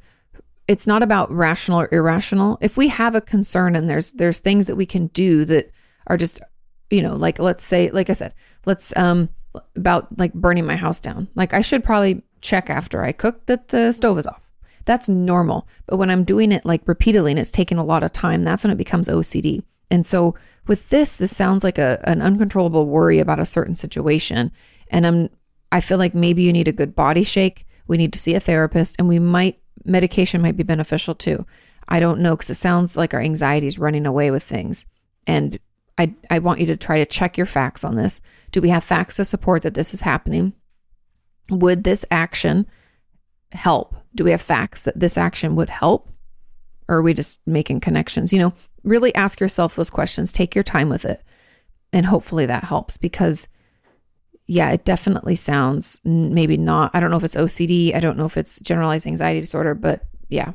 it's not about rational or irrational. If we have a concern and there's there's things that we can do that are just, you know, like let's say, like I said, let's um about like burning my house down. Like I should probably check after I cook that the stove is off. That's normal. But when I'm doing it like repeatedly and it's taking a lot of time, that's when it becomes OCD. And so with this, this sounds like a, an uncontrollable worry about a certain situation. And I'm, I feel like maybe you need a good body shake. We need to see a therapist and we might, medication might be beneficial too. I don't know because it sounds like our anxiety is running away with things. And I, I want you to try to check your facts on this. Do we have facts to support that this is happening? Would this action help? Do we have facts that this action would help? Or are we just making connections? You know, really ask yourself those questions. Take your time with it. And hopefully that helps because, yeah, it definitely sounds maybe not. I don't know if it's OCD. I don't know if it's generalized anxiety disorder, but yeah,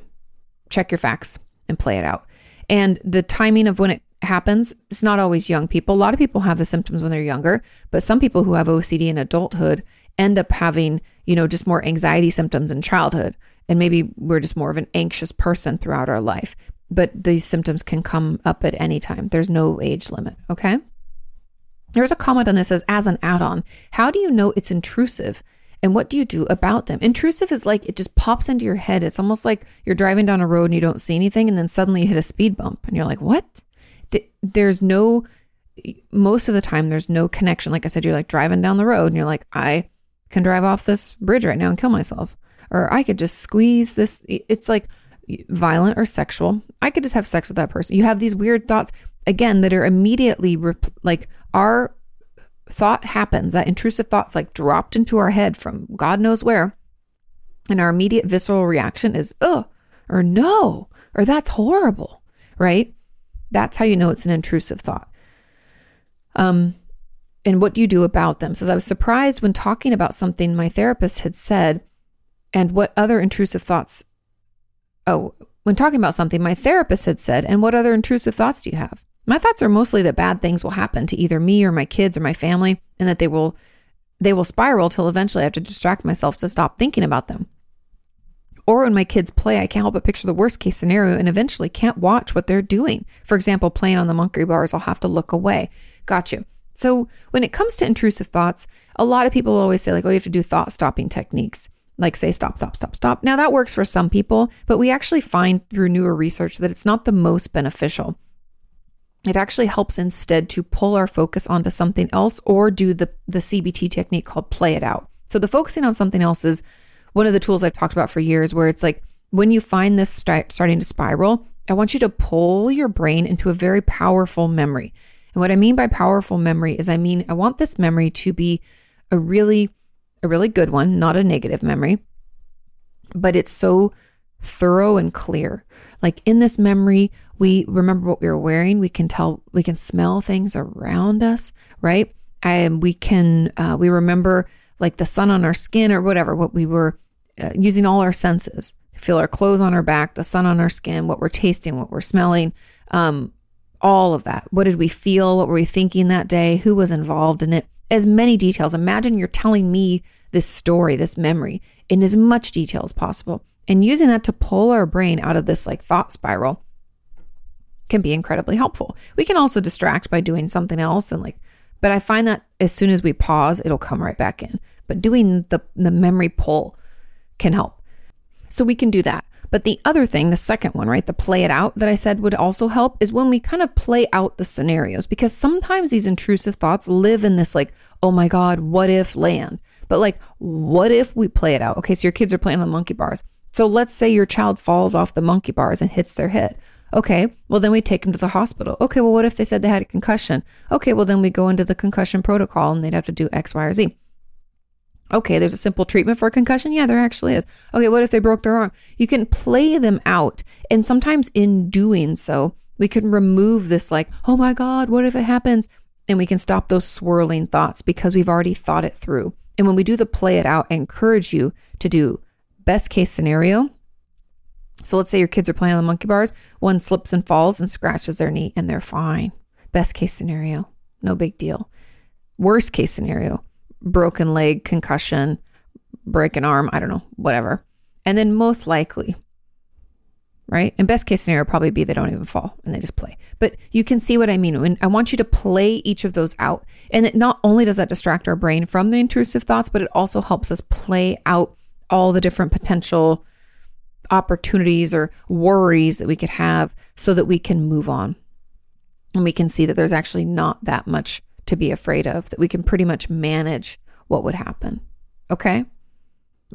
check your facts and play it out. And the timing of when it happens, it's not always young people. A lot of people have the symptoms when they're younger, but some people who have OCD in adulthood end up having, you know, just more anxiety symptoms in childhood. And maybe we're just more of an anxious person throughout our life but these symptoms can come up at any time. There's no age limit. Okay. There's a comment on this says, as an add on, how do you know it's intrusive? And what do you do about them? Intrusive is like it just pops into your head. It's almost like you're driving down a road and you don't see anything, and then suddenly you hit a speed bump and you're like, what? There's no, most of the time, there's no connection. Like I said, you're like driving down the road and you're like, I can drive off this bridge right now and kill myself. Or I could just squeeze this. It's like violent or sexual. I could just have sex with that person. You have these weird thoughts again that are immediately rep- like our thought happens, that intrusive thoughts like dropped into our head from God knows where. And our immediate visceral reaction is, oh, or no, or that's horrible, right? That's how you know it's an intrusive thought. Um, and what do you do about them? Says I was surprised when talking about something my therapist had said, and what other intrusive thoughts Oh, when talking about something, my therapist had said, and what other intrusive thoughts do you have? My thoughts are mostly that bad things will happen to either me or my kids or my family, and that they will they will spiral till eventually I have to distract myself to stop thinking about them. Or when my kids play, I can't help but picture the worst case scenario and eventually can't watch what they're doing. For example, playing on the monkey bars, I'll have to look away. Got you. So when it comes to intrusive thoughts, a lot of people always say, like, oh, you have to do thought stopping techniques like say stop, stop, stop, stop. Now that works for some people, but we actually find through newer research that it's not the most beneficial. It actually helps instead to pull our focus onto something else or do the, the CBT technique called play it out. So the focusing on something else is one of the tools I've talked about for years where it's like when you find this start, starting to spiral, I want you to pull your brain into a very powerful memory. And what I mean by powerful memory is I mean I want this memory to be a really a really good one, not a negative memory, but it's so thorough and clear. Like in this memory, we remember what we were wearing. We can tell, we can smell things around us, right? And we can, uh, we remember like the sun on our skin or whatever, what we were uh, using all our senses. Feel our clothes on our back, the sun on our skin, what we're tasting, what we're smelling, um, all of that. What did we feel? What were we thinking that day? Who was involved in it? as many details. Imagine you're telling me this story, this memory, in as much detail as possible. And using that to pull our brain out of this like thought spiral can be incredibly helpful. We can also distract by doing something else and like, but I find that as soon as we pause, it'll come right back in. But doing the, the memory pull can help. So we can do that. But the other thing, the second one, right, the play it out that I said would also help is when we kind of play out the scenarios because sometimes these intrusive thoughts live in this like, oh my God, what if land? But like, what if we play it out? Okay, so your kids are playing on the monkey bars. So let's say your child falls off the monkey bars and hits their head. Okay, well, then we take them to the hospital. Okay, well, what if they said they had a concussion? Okay, well, then we go into the concussion protocol and they'd have to do X, Y, or Z. Okay, there's a simple treatment for a concussion. Yeah, there actually is. Okay, what if they broke their arm? You can play them out. And sometimes in doing so, we can remove this, like, oh my God, what if it happens? And we can stop those swirling thoughts because we've already thought it through. And when we do the play it out, I encourage you to do best case scenario. So let's say your kids are playing on the monkey bars, one slips and falls and scratches their knee and they're fine. Best case scenario, no big deal. Worst case scenario, broken leg, concussion, break an arm, I don't know, whatever. And then most likely, right? And best case scenario probably be they don't even fall and they just play. But you can see what I mean. When I want you to play each of those out. And it not only does that distract our brain from the intrusive thoughts, but it also helps us play out all the different potential opportunities or worries that we could have so that we can move on. And we can see that there's actually not that much to be afraid of, that we can pretty much manage what would happen. Okay?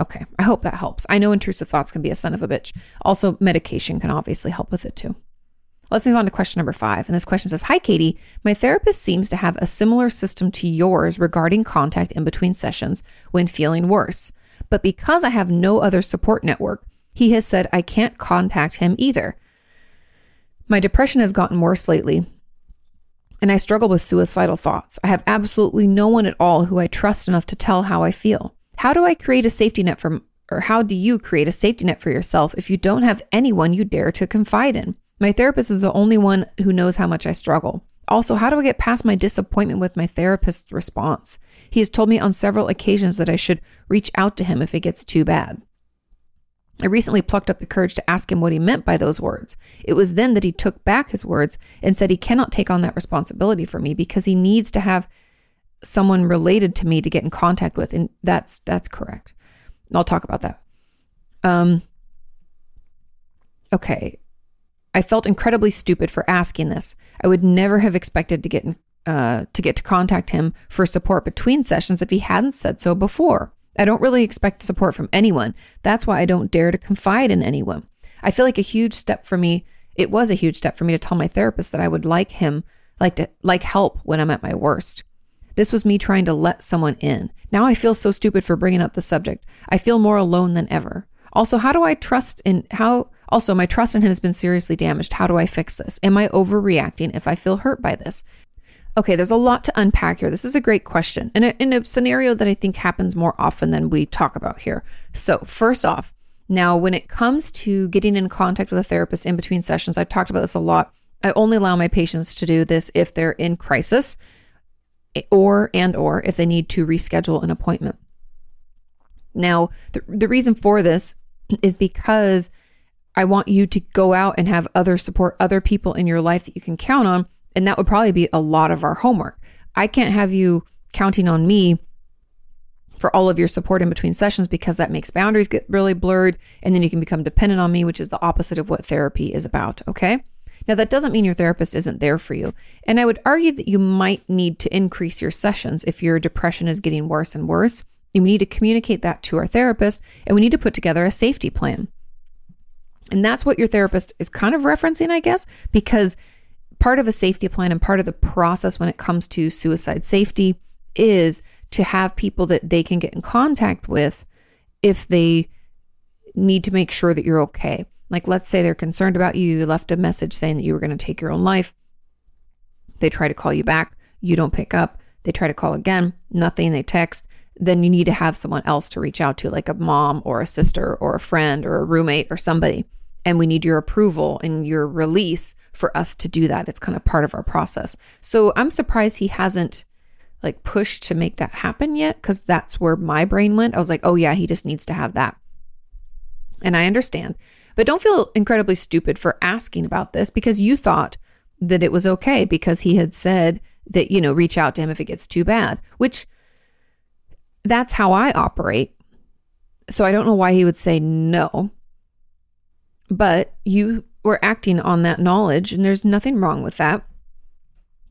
Okay. I hope that helps. I know intrusive thoughts can be a son of a bitch. Also, medication can obviously help with it too. Let's move on to question number five. And this question says Hi, Katie. My therapist seems to have a similar system to yours regarding contact in between sessions when feeling worse. But because I have no other support network, he has said I can't contact him either. My depression has gotten worse lately, and I struggle with suicidal thoughts. I have absolutely no one at all who I trust enough to tell how I feel. How do I create a safety net for, or how do you create a safety net for yourself if you don't have anyone you dare to confide in? My therapist is the only one who knows how much I struggle. Also, how do I get past my disappointment with my therapist's response? He has told me on several occasions that I should reach out to him if it gets too bad. I recently plucked up the courage to ask him what he meant by those words. It was then that he took back his words and said he cannot take on that responsibility for me because he needs to have someone related to me to get in contact with and that's that's correct. I'll talk about that. Um okay. I felt incredibly stupid for asking this. I would never have expected to get in, uh, to get to contact him for support between sessions if he hadn't said so before. I don't really expect support from anyone. That's why I don't dare to confide in anyone. I feel like a huge step for me. It was a huge step for me to tell my therapist that I would like him, like to like help when I'm at my worst. This was me trying to let someone in. Now I feel so stupid for bringing up the subject. I feel more alone than ever. Also, how do I trust in how also, my trust in him has been seriously damaged. How do I fix this? Am I overreacting if I feel hurt by this? Okay, there's a lot to unpack here. This is a great question and in a scenario that I think happens more often than we talk about here. So, first off, now when it comes to getting in contact with a therapist in between sessions, I've talked about this a lot. I only allow my patients to do this if they're in crisis eh, or and or if they need to reschedule an appointment. Now, the, the reason for this is because I want you to go out and have other support, other people in your life that you can count on. And that would probably be a lot of our homework. I can't have you counting on me for all of your support in between sessions because that makes boundaries get really blurred. And then you can become dependent on me, which is the opposite of what therapy is about. Okay. Now, that doesn't mean your therapist isn't there for you. And I would argue that you might need to increase your sessions if your depression is getting worse and worse. You need to communicate that to our therapist, and we need to put together a safety plan. And that's what your therapist is kind of referencing, I guess, because part of a safety plan and part of the process when it comes to suicide safety is to have people that they can get in contact with if they need to make sure that you're okay. Like, let's say they're concerned about you, you left a message saying that you were going to take your own life. They try to call you back, you don't pick up. They try to call again, nothing. They text then you need to have someone else to reach out to, like a mom or a sister or a friend or a roommate or somebody. And we need your approval and your release for us to do that. It's kind of part of our process. So I'm surprised he hasn't like pushed to make that happen yet because that's where my brain went. I was like, oh, yeah, he just needs to have that. And I understand. But don't feel incredibly stupid for asking about this because you thought that it was okay because he had said that, you know, reach out to him if it gets too bad, which that's how I operate. So I don't know why he would say no. But you were acting on that knowledge, and there's nothing wrong with that.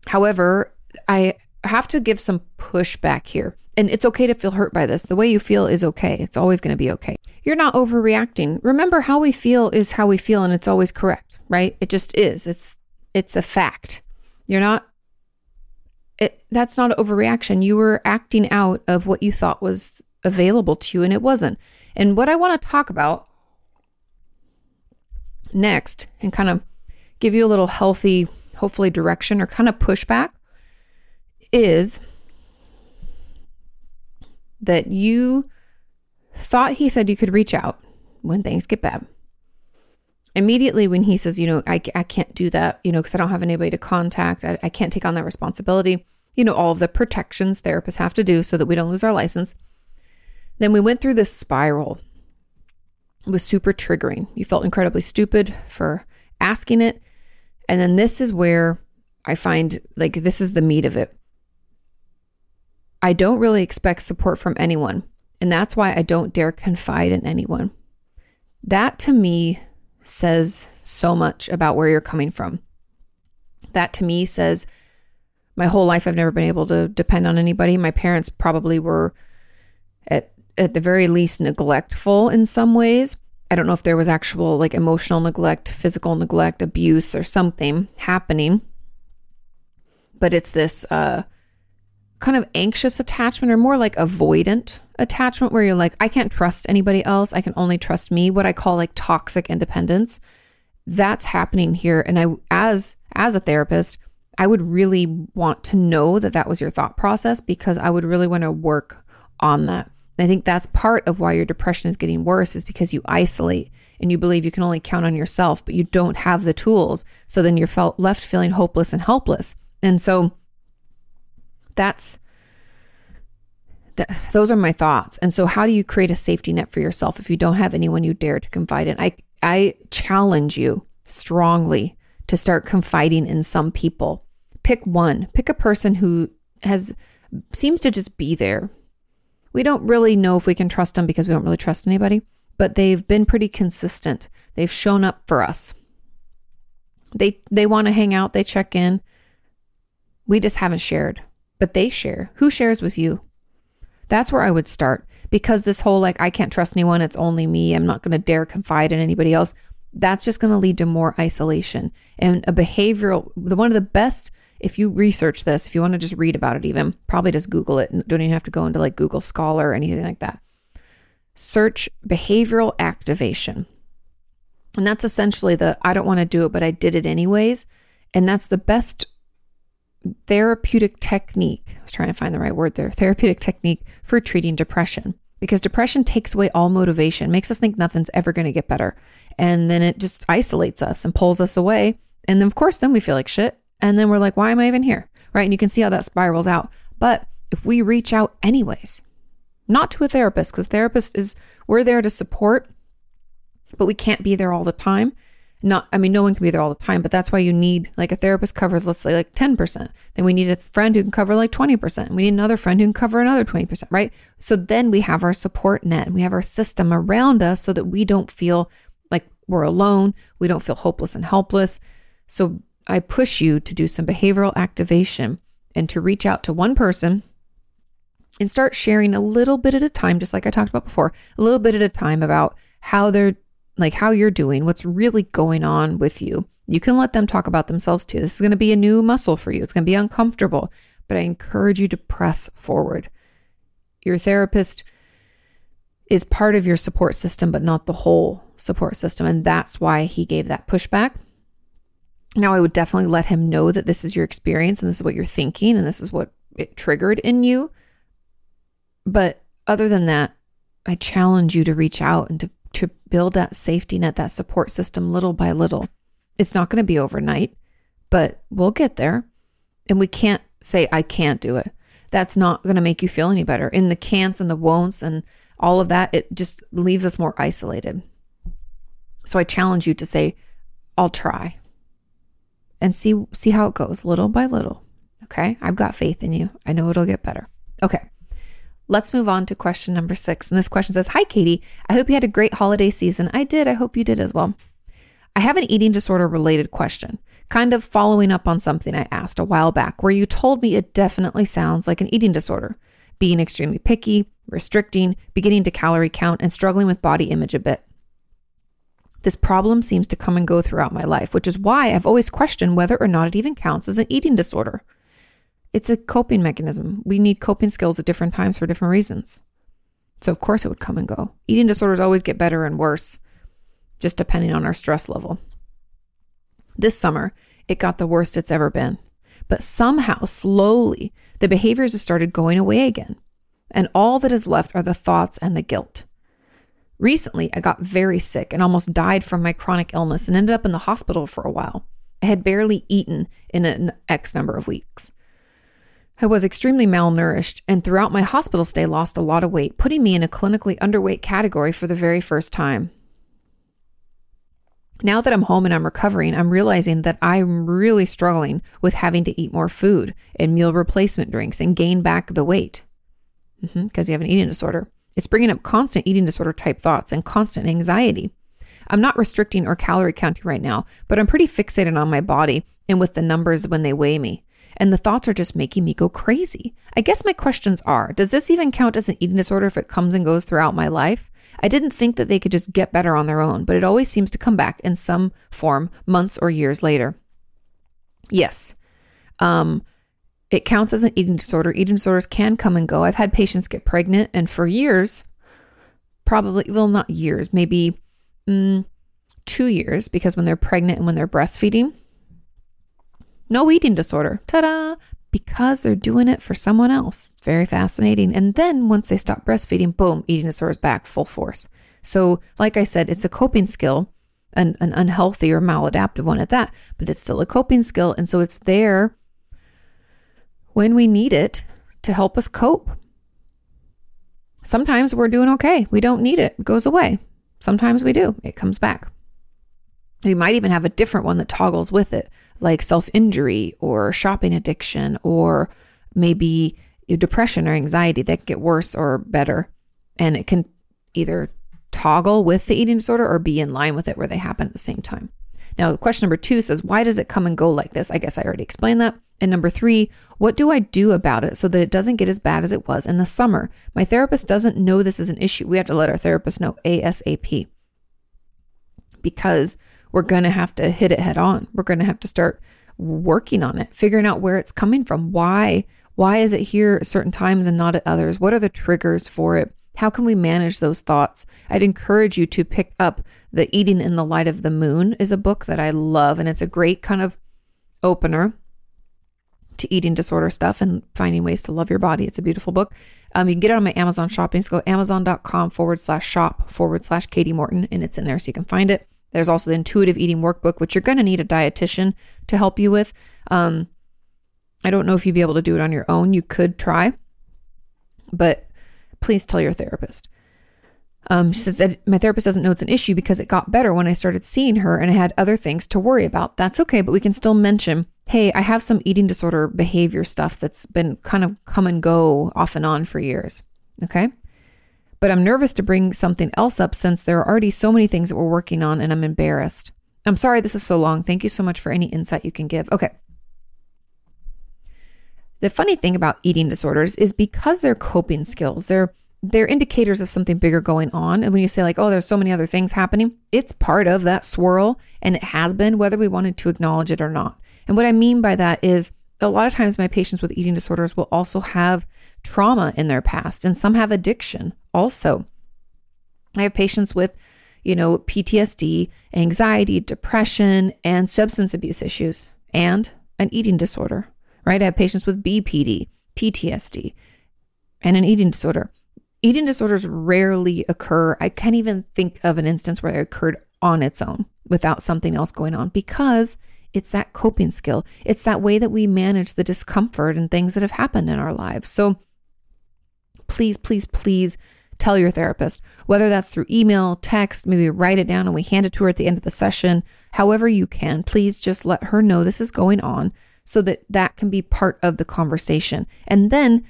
However, I have to give some pushback here. And it's okay to feel hurt by this. The way you feel is okay. It's always going to be okay. You're not overreacting. Remember how we feel is how we feel and it's always correct, right? It just is. It's it's a fact. You're not it, that's not overreaction. You were acting out of what you thought was available to you and it wasn't. And what I want to talk about next and kind of give you a little healthy, hopefully, direction or kind of pushback is that you thought he said you could reach out when things get bad. Immediately, when he says, you know, I, I can't do that, you know, because I don't have anybody to contact, I, I can't take on that responsibility, you know, all of the protections therapists have to do so that we don't lose our license. Then we went through this spiral. Was super triggering. You felt incredibly stupid for asking it. And then this is where I find like this is the meat of it. I don't really expect support from anyone. And that's why I don't dare confide in anyone. That to me says so much about where you're coming from. That to me says my whole life I've never been able to depend on anybody. My parents probably were at at the very least neglectful in some ways. I don't know if there was actual like emotional neglect, physical neglect, abuse or something happening. But it's this uh kind of anxious attachment or more like avoidant attachment where you're like, I can't trust anybody else. I can only trust me, what I call like toxic independence. That's happening here. And I, as, as a therapist, I would really want to know that that was your thought process because I would really want to work on that. And I think that's part of why your depression is getting worse is because you isolate and you believe you can only count on yourself, but you don't have the tools. So then you're felt left feeling hopeless and helpless. And so that's th- those are my thoughts. And so how do you create a safety net for yourself if you don't have anyone you dare to confide in? I I challenge you strongly to start confiding in some people. Pick one. Pick a person who has seems to just be there. We don't really know if we can trust them because we don't really trust anybody, but they've been pretty consistent. They've shown up for us. They they want to hang out, they check in. We just haven't shared but they share. Who shares with you? That's where I would start because this whole like, I can't trust anyone, it's only me, I'm not going to dare confide in anybody else. That's just going to lead to more isolation and a behavioral. The one of the best, if you research this, if you want to just read about it, even probably just Google it. and Don't even have to go into like Google Scholar or anything like that. Search behavioral activation. And that's essentially the I don't want to do it, but I did it anyways. And that's the best therapeutic technique. I was trying to find the right word there. Therapeutic technique for treating depression because depression takes away all motivation, makes us think nothing's ever going to get better. And then it just isolates us and pulls us away. And then, of course, then we feel like shit. And then we're like, why am I even here? Right. And you can see how that spirals out. But if we reach out anyways, not to a therapist, because therapist is, we're there to support, but we can't be there all the time. Not i mean no one can be there all the time but that's why you need like a therapist covers let's say like 10% then we need a friend who can cover like 20% we need another friend who can cover another 20% right? So then we have our support net. And we have our system around us so that we don't feel like we're alone. We don't feel hopeless and helpless. So i push you to do some behavioral activation and to reach out to one person and start sharing a little bit at a time just like i talked about before a little bit at a time about how they're like how you're doing, what's really going on with you. You can let them talk about themselves too. This is going to be a new muscle for you. It's going to be uncomfortable, but I encourage you to press forward. Your therapist is part of your support system, but not the whole support system. And that's why he gave that pushback. Now, I would definitely let him know that this is your experience and this is what you're thinking and this is what it triggered in you. But other than that, I challenge you to reach out and to to build that safety net, that support system little by little. It's not going to be overnight, but we'll get there. And we can't say, I can't do it. that's not going to make you feel any better. In the can'ts and the won'ts and all of that, it just leaves us more isolated. So I challenge you to say, I'll try and see see how it goes little by little. Okay? I've got faith in you. I know it'll get better. Okay. Let's move on to question number 6. And this question says, "Hi Katie, I hope you had a great holiday season. I did. I hope you did as well." I have an eating disorder related question, kind of following up on something I asked a while back where you told me it definitely sounds like an eating disorder, being extremely picky, restricting, beginning to calorie count and struggling with body image a bit. This problem seems to come and go throughout my life, which is why I've always questioned whether or not it even counts as an eating disorder. It's a coping mechanism. We need coping skills at different times for different reasons. So, of course, it would come and go. Eating disorders always get better and worse, just depending on our stress level. This summer, it got the worst it's ever been. But somehow, slowly, the behaviors have started going away again. And all that is left are the thoughts and the guilt. Recently, I got very sick and almost died from my chronic illness and ended up in the hospital for a while. I had barely eaten in an X number of weeks. I was extremely malnourished and throughout my hospital stay lost a lot of weight, putting me in a clinically underweight category for the very first time. Now that I'm home and I'm recovering, I'm realizing that I'm really struggling with having to eat more food and meal replacement drinks and gain back the weight because mm-hmm, you have an eating disorder. It's bringing up constant eating disorder type thoughts and constant anxiety. I'm not restricting or calorie counting right now, but I'm pretty fixated on my body and with the numbers when they weigh me. And the thoughts are just making me go crazy. I guess my questions are Does this even count as an eating disorder if it comes and goes throughout my life? I didn't think that they could just get better on their own, but it always seems to come back in some form months or years later. Yes. Um, it counts as an eating disorder. Eating disorders can come and go. I've had patients get pregnant, and for years, probably, well, not years, maybe mm, two years, because when they're pregnant and when they're breastfeeding, no eating disorder. Ta da! Because they're doing it for someone else. It's very fascinating. And then once they stop breastfeeding, boom, eating disorder is back full force. So, like I said, it's a coping skill, an, an unhealthy or maladaptive one at that, but it's still a coping skill. And so it's there when we need it to help us cope. Sometimes we're doing okay. We don't need it. It goes away. Sometimes we do. It comes back. We might even have a different one that toggles with it, like self injury or shopping addiction or maybe depression or anxiety that get worse or better. And it can either toggle with the eating disorder or be in line with it where they happen at the same time. Now, question number two says, why does it come and go like this? I guess I already explained that. And number three, what do I do about it so that it doesn't get as bad as it was in the summer? My therapist doesn't know this is an issue. We have to let our therapist know ASAP because we're going to have to hit it head on. We're going to have to start working on it, figuring out where it's coming from. Why? Why is it here at certain times and not at others? What are the triggers for it? How can we manage those thoughts? I'd encourage you to pick up The Eating in the Light of the Moon is a book that I love and it's a great kind of opener to eating disorder stuff and finding ways to love your body. It's a beautiful book. Um, you can get it on my Amazon shopping. So go amazon.com forward slash shop forward slash Kati Morton and it's in there so you can find it. There's also the intuitive eating workbook, which you're going to need a dietitian to help you with. Um, I don't know if you'd be able to do it on your own. You could try, but please tell your therapist. Um, she says, My therapist doesn't know it's an issue because it got better when I started seeing her and I had other things to worry about. That's okay, but we can still mention, hey, I have some eating disorder behavior stuff that's been kind of come and go off and on for years. Okay. But I'm nervous to bring something else up since there are already so many things that we're working on and I'm embarrassed. I'm sorry this is so long. Thank you so much for any insight you can give. Okay. The funny thing about eating disorders is because they're coping skills, they're they're indicators of something bigger going on. And when you say like, oh, there's so many other things happening, it's part of that swirl and it has been whether we wanted to acknowledge it or not. And what I mean by that is a lot of times my patients with eating disorders will also have trauma in their past and some have addiction also. I have patients with, you know, PTSD, anxiety, depression, and substance abuse issues and an eating disorder right? I have patients with BPD, PTSD, and an eating disorder. Eating disorders rarely occur. I can't even think of an instance where it occurred on its own without something else going on because it's that coping skill. It's that way that we manage the discomfort and things that have happened in our lives. So please, please, please tell your therapist, whether that's through email, text, maybe write it down and we hand it to her at the end of the session, however you can. Please just let her know this is going on so that that can be part of the conversation. And then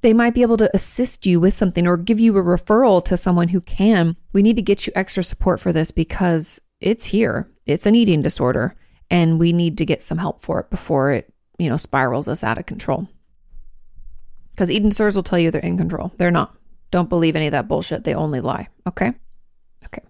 they might be able to assist you with something or give you a referral to someone who can. We need to get you extra support for this because it's here. It's an eating disorder and we need to get some help for it before it, you know, spirals us out of control. Because eating disorders will tell you they're in control. They're not. Don't believe any of that bullshit. They only lie. Okay. Okay.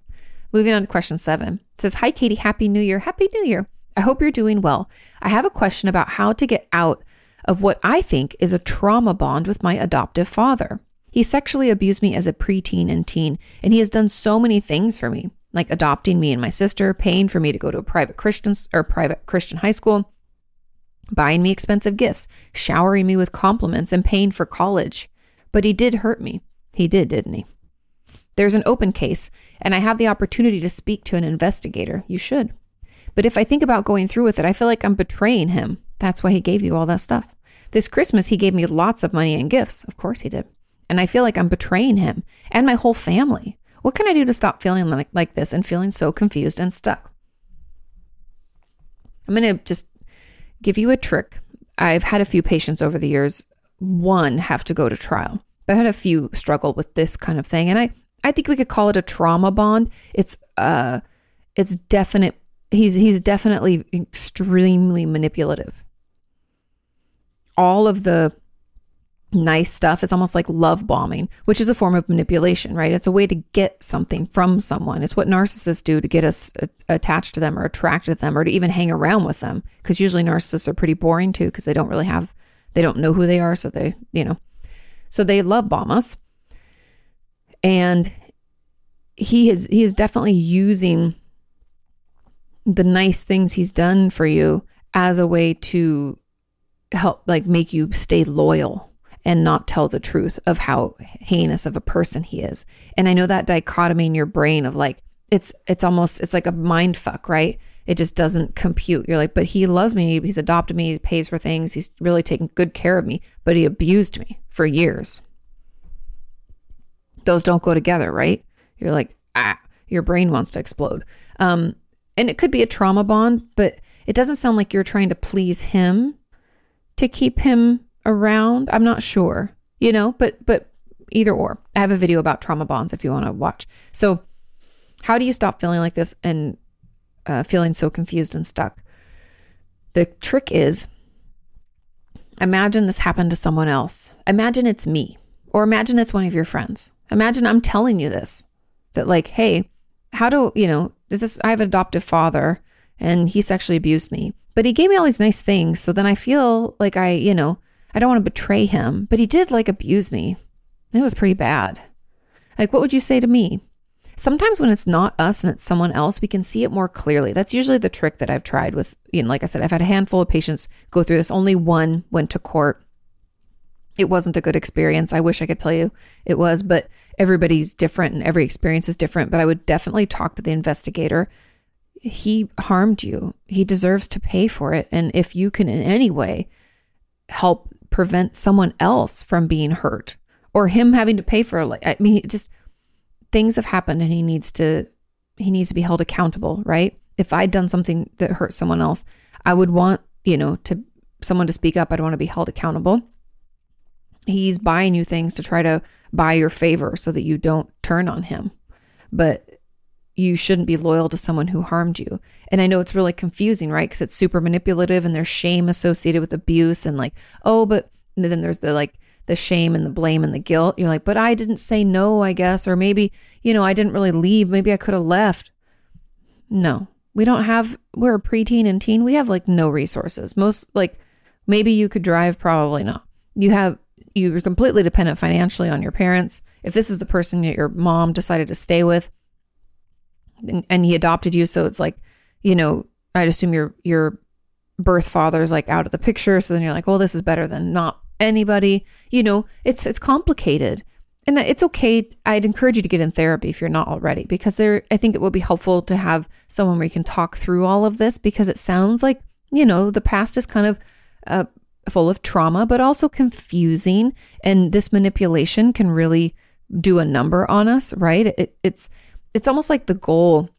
Moving on to question seven. It says, Hi, Kati. Happy New Year. Happy New Year. I hope you're doing well. I have a question about how to get out of what I think is a trauma bond with my adoptive father. He sexually abused me as a preteen and teen, and he has done so many things for me, like adopting me and my sister, paying for me to go to a private Christian or private Christian high school, buying me expensive gifts, showering me with compliments, and paying for college. But he did hurt me. He did, didn't he? There's an open case, and I have the opportunity to speak to an investigator. You should. But if I think about going through with it, I feel like I'm betraying him. That's why he gave you all that stuff. This Christmas, he gave me lots of money and gifts. Of course, he did. And I feel like I'm betraying him and my whole family. What can I do to stop feeling like, like this and feeling so confused and stuck? I'm going to just give you a trick. I've had a few patients over the years, one have to go to trial. But I had a few struggle with this kind of thing, and I I think we could call it a trauma bond. It's uh, it's definite. He's he's definitely extremely manipulative. All of the nice stuff is almost like love bombing, which is a form of manipulation, right? It's a way to get something from someone. It's what narcissists do to get us attached to them or attracted to them or to even hang around with them. Because usually narcissists are pretty boring too, because they don't really have, they don't know who they are. So they, you know, so they love bomb us. And he is he is definitely using the nice things he's done for you as a way to help like make you stay loyal and not tell the truth of how heinous of a person he is. And I know that dichotomy in your brain of like it's it's almost it's like a mind fuck, right? It just doesn't compute. You're like, but he loves me. He's adopted me. He pays for things. He's really taken good care of me. But he abused me for years. Those don't go together, right? You're like, ah, your brain wants to explode. Um, and it could be a trauma bond, but it doesn't sound like you're trying to please him to keep him around. I'm not sure, you know, but but either or. I have a video about trauma bonds if you want to watch. So, how do you stop feeling like this and uh, feeling so confused and stuck. The trick is imagine this happened to someone else. Imagine it's me, or imagine it's one of your friends. Imagine I'm telling you this that, like, hey, how do you know? Is this? I have an adoptive father and he sexually abused me, but he gave me all these nice things. So then I feel like I, you know, I don't want to betray him, but he did like abuse me. It was pretty bad. Like, what would you say to me? Sometimes when it's not us and it's someone else, we can see it more clearly. That's usually the trick that I've tried with, you know, like I said, I've had a handful of patients go through this. Only one went to court. It wasn't a good experience. I wish I could tell you it was, but everybody's different and every experience is different. But I would definitely talk to the investigator. He harmed you, he deserves to pay for it. And if you can in any way help prevent someone else from being hurt or him having to pay for like I mean just things have happened and he needs to he needs to be held accountable, right? If I'd done something that hurt someone else, I would want, you know, to someone to speak up. I'd want to be held accountable. He's buying you things to try to buy your favor so that you don't turn on him. But you shouldn't be loyal to someone who harmed you. And I know it's really confusing, right? Because it's super manipulative and there's shame associated with abuse and like, oh, but then there's the like the shame and the blame and the guilt. You're like, but I didn't say no, I guess. Or maybe, you know, I didn't really leave. Maybe I could have left. No, we don't have, we're a preteen and teen. We have like no resources. Most, like, maybe you could drive, probably not. You have, you're completely dependent financially on your parents. If this is the person that your mom decided to stay with and, and he adopted you, so it's like, you know, I'd assume your, your, birth father is like out of the picture so then you're like oh, this is better than not anybody. You know, it's it's complicated. and it's okay. I'd encourage you to get in therapy if you're not already, because there, I think it will be helpful to have someone where you can talk through all of this because it sounds like, you know, the past is kind of uh, full of trauma, but also confusing. And this manipulation can really do a number on us, right? It, it's, it's almost like the goal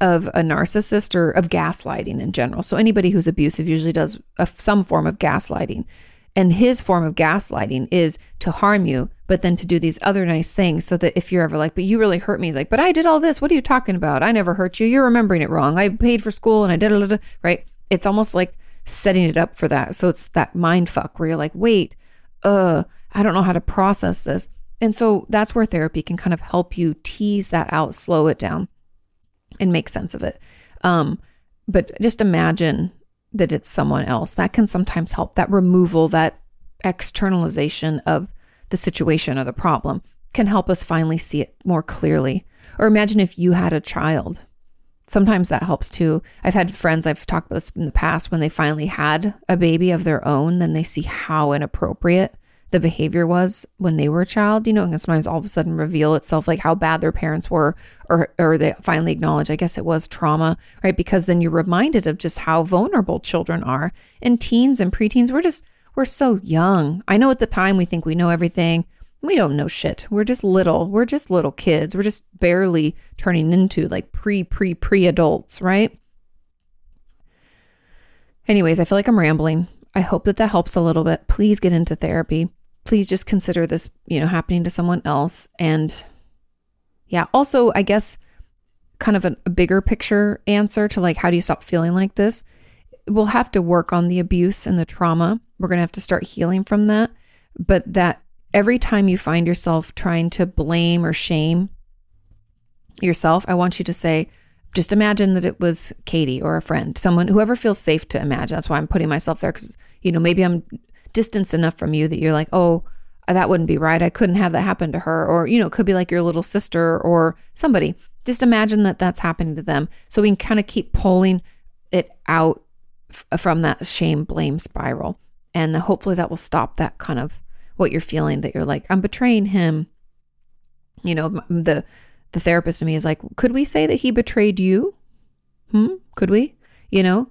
of a narcissist or of gaslighting in general. So anybody who's abusive usually does a, some form of gaslighting. And his form of gaslighting is to harm you, but then to do these other nice things so that if you're ever like, but you really hurt me, he's like, but I did all this. What are you talking about? I never hurt you. You're remembering it wrong. I paid for school and I did it, right? It's almost like setting it up for that. So it's that mind fuck where you're like, wait, uh, I don't know how to process this. And so that's where therapy can kind of help you tease that out, slow it down, and make sense of it. Um, but just imagine that it's someone else. That can sometimes help. That removal, that externalization of the situation or the problem can help us finally see it more clearly. Or imagine if you had a child. Sometimes that helps too. I've had friends, I've talked about this in the past, when they finally had a baby of their own, then they see how inappropriate the behavior was when they were a child, you know, and sometimes all of a sudden reveal itself like how bad their parents were, or or they finally acknowledge, I guess it was trauma, right? Because then you're reminded of just how vulnerable children are. And teens and preteens, we're just we're so young. I know at the time we think we know everything. We don't know shit. We're just little. We're just little kids. We're just barely turning into like pre, pre, pre adults, right? Anyways, I feel like I'm rambling. I hope that that helps a little bit. Please get into therapy please just consider this, you know, happening to someone else. And yeah, also, I guess kind of a, a bigger picture answer to like, how do you stop feeling like this? We'll have to work on the abuse and the trauma. We're going to have to start healing from that. But that every time you find yourself trying to blame or shame yourself, I want you to say, just imagine that it was Kati or a friend, someone, whoever feels safe to imagine. That's why I'm putting myself there because, you know, maybe I'm distance enough from you that you're like, oh, uh, that wouldn't be right. I couldn't have that happen to her. Or, you know, it could be like your little sister or somebody. Just imagine that that's happening to them. So we can kind of keep pulling it out f- uh, from that shame blame spiral. And the, hopefully that will stop that kind of what you're feeling that you're like, I'm betraying him. You know, the, the therapist to me is like, could we say that he betrayed you? Hmm? Could we? You know,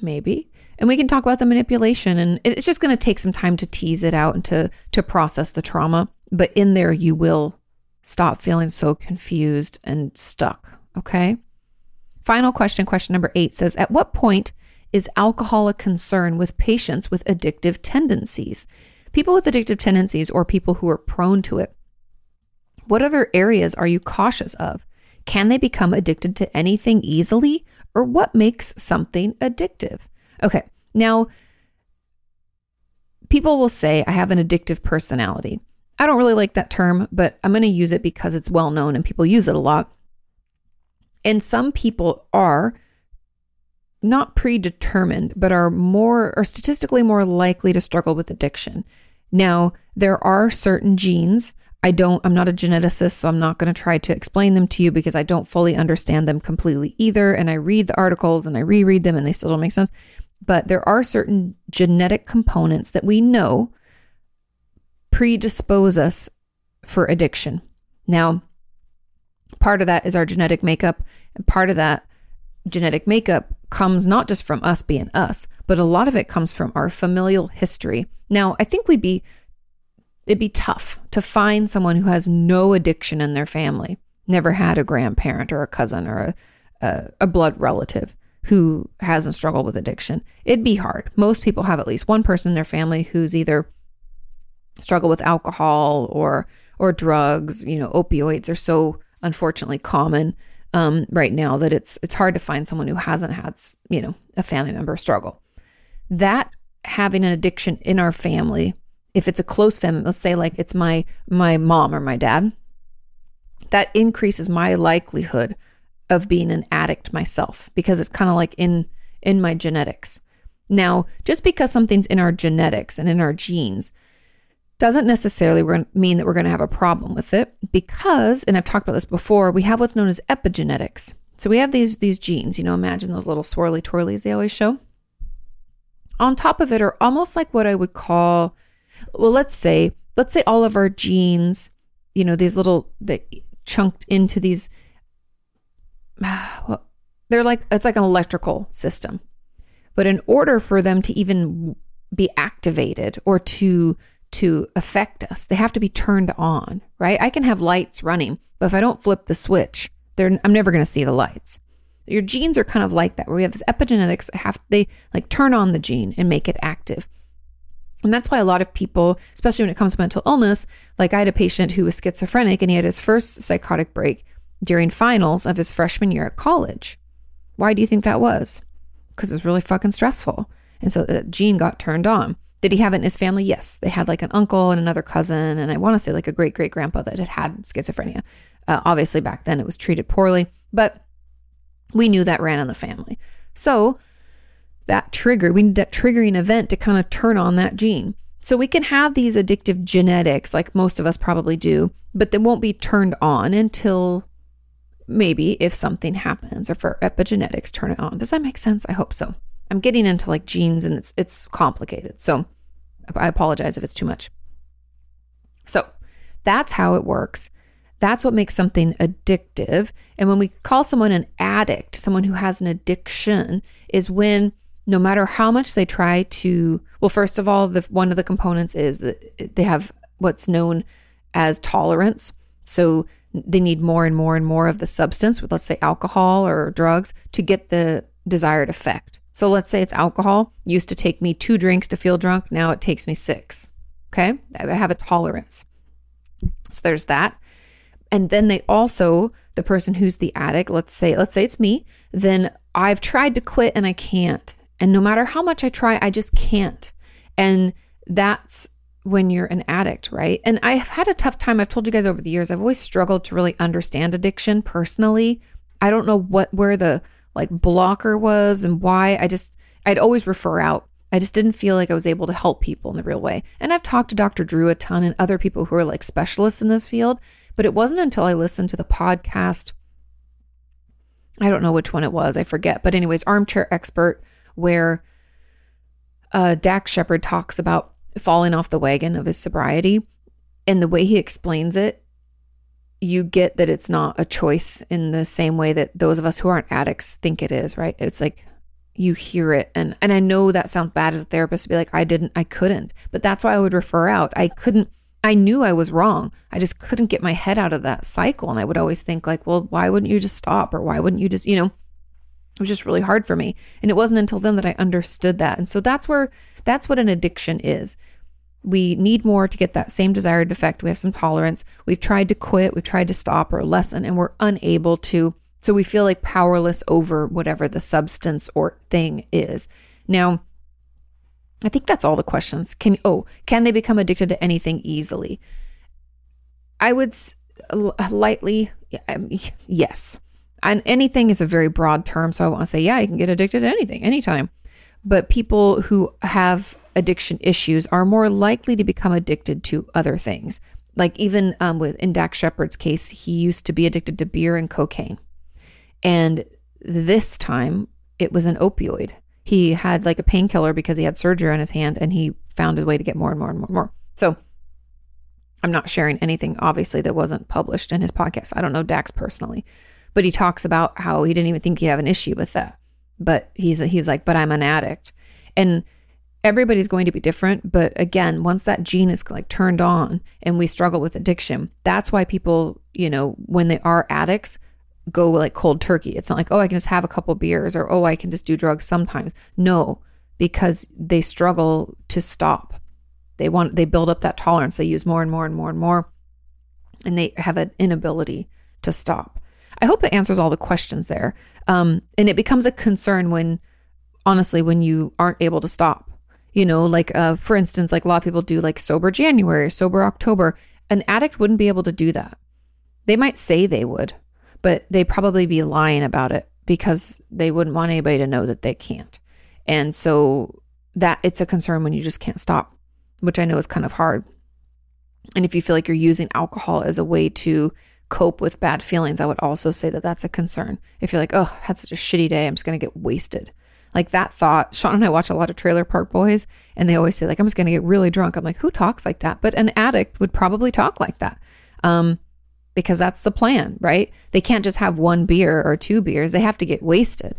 maybe and we can talk about the manipulation and it's just going to take some time to tease it out and to to process the trauma. But in there you will stop feeling so confused and stuck okay? Final question question number 8 says at what point is alcohol a concern with patients with addictive tendencies? People with addictive tendencies or people who are prone to it what other areas are you cautious of? Can they become addicted to anything easily? Or what makes something addictive Okay. Now, people will say, I have an addictive personality. I don't really like that term, but I'm going to use it because it's well known and people use it a lot. And some people are not predetermined, but are more or statistically more likely to struggle with addiction. Now, there are certain genes I don't, I'm not a geneticist, so I'm not going to try to explain them to you because I don't fully understand them completely either. And I read the articles and I reread them and they still don't make sense. But there are certain genetic components that we know predispose us for addiction. Now, part of that is our genetic makeup, and part of that genetic makeup comes not just from us being us, but a lot of it comes from our familial history. Now, I think we'd be it'd be tough to find someone who has no addiction in their family, never had a grandparent or a cousin or a, a, a blood relative who hasn't struggled with addiction. It'd be hard. Most people have at least one person in their family who's either struggled with alcohol or or drugs. You know, opioids are so unfortunately common um, right now that it's it's hard to find someone who hasn't had you know a family member struggle. That having an addiction in our family if it's a close family, let's say like it's my my mom or my dad, that increases my likelihood of being an addict myself because it's kind of like in in my genetics. Now, just because something's in our genetics and in our genes doesn't necessarily mean that we're going to have a problem with it because and I've talked about this before, we have what's known as epigenetics. So we have these these genes, you know, imagine those little swirly twirlies they always show. On top of it are almost like what I would call well, let's say let's say all of our genes, you know, these little that chunked into these [SIGHS] well, they're like it's like an electrical system. But in order for them to even be activated or to to affect us, they have to be turned on, right? I can have lights running, but if I don't flip the switch, they're, I'm never going to see the lights. Your genes are kind of like that, where we have this epigenetics have they like turn on the gene and make it active. And that's why a lot of people, especially when it comes to mental illness, like I had a patient who was schizophrenic and he had his first psychotic break during finals of his freshman year at college. Why do you think that was? Because it was really fucking stressful. And so the gene got turned on. Did he have it in his family? Yes. They had like an uncle and another cousin, and I want to say like a great great grandpa that had had schizophrenia. Uh, obviously, back then it was treated poorly, but we knew that ran in the family. So that trigger, we need that triggering event to kind of turn on that gene. So we can have these addictive genetics, like most of us probably do, but they won't be turned on until maybe if something happens or for epigenetics turn it on. Does that make sense? I hope so. I'm getting into like genes and it's it's complicated. So I apologize if it's too much. So that's how it works. That's what makes something addictive. And when we call someone an addict, someone who has an addiction, is when no matter how much they try to, well, first of all, the one of the components is that they have what's known as tolerance. So they need more and more and more of the substance with, let's say, alcohol or drugs to get the desired effect. So let's say it's alcohol. Used to take me two drinks to feel drunk. Now it takes me six. Okay. I have a tolerance. So there's that. And then they also, the person who's the addict, let's say, let's say it's me, then I've tried to quit and I can't. And no matter how much I try, I just can't. And that's when you're an addict, right? And I have had a tough time. I've told you guys over the years, I've always struggled to really understand addiction personally. I don't know what where the like blocker was and why. I just I'd always refer out. I just didn't feel like I was able to help people in the real way. And I've talked to Dr. Drew a ton and other people who are like specialists in this field, but it wasn't until I listened to the podcast I don't know which one it was, I forget. But anyways, Armchair Expert where uh Dax Shepard talks about falling off the wagon of his sobriety. And the way he explains it, you get that it's not a choice in the same way that those of us who aren't addicts think it is, right? It's like you hear it and and I know that sounds bad as a therapist to be like I didn't I couldn't. But that's why I would refer out. I couldn't I knew I was wrong. I just couldn't get my head out of that cycle and I would always think like, well, why wouldn't you just stop or why wouldn't you just, you know, it was just really hard for me. And it wasn't until then that I understood that. And so that's where that's what an addiction is. We need more to get that same desired effect. We have some tolerance. We've tried to quit, we've tried to stop or lessen, and we're unable to. So we feel like powerless over whatever the substance or thing is. Now, I think that's all the questions. Can oh, can they become addicted to anything easily? I would lightly um, yes. And anything is a very broad term, so I want to say yeah, you can get addicted to anything anytime. But people who have addiction issues are more likely to become addicted to other things. Like even um, with in Dax Shepard's case, he used to be addicted to beer and cocaine, and this time it was an opioid. He had like a painkiller because he had surgery on his hand, and he found a way to get more and more and more and more. So I'm not sharing anything obviously that wasn't published in his podcast. I don't know Dax personally, but he talks about how he didn't even think he'd have an issue with that. But he's he's like, but I'm an addict, and everybody's going to be different but again once that gene is like turned on and we struggle with addiction that's why people you know when they are addicts go like cold turkey. It's not like oh i can just have a couple beers or oh i can just do drugs sometimes. No because they struggle to stop. They want they build up that tolerance. They use more and more and more and more and they have an inability to stop i hope that answers all the questions there um, and it becomes a concern when honestly when you aren't able to stop you know, like uh, for instance, like a lot of people do like sober January, sober October. An addict wouldn't be able to do that. They might say they would, but they probably be lying about it because they wouldn't want anybody to know that they can't. And so that it's a concern when you just can't stop, which I know is kind of hard. And if you feel like you're using alcohol as a way to cope with bad feelings, I would also say that that's a concern. If you're like, oh, I had such a shitty day, I'm just going to get wasted. Like that thought, Sean and I watch a lot of Trailer Park Boys, and they always say, like, I'm just going to get really drunk. I'm like, who talks like that? But an addict would probably talk like that. Um, because that's the plan, right? They can't just have one beer or two beers, they have to get wasted.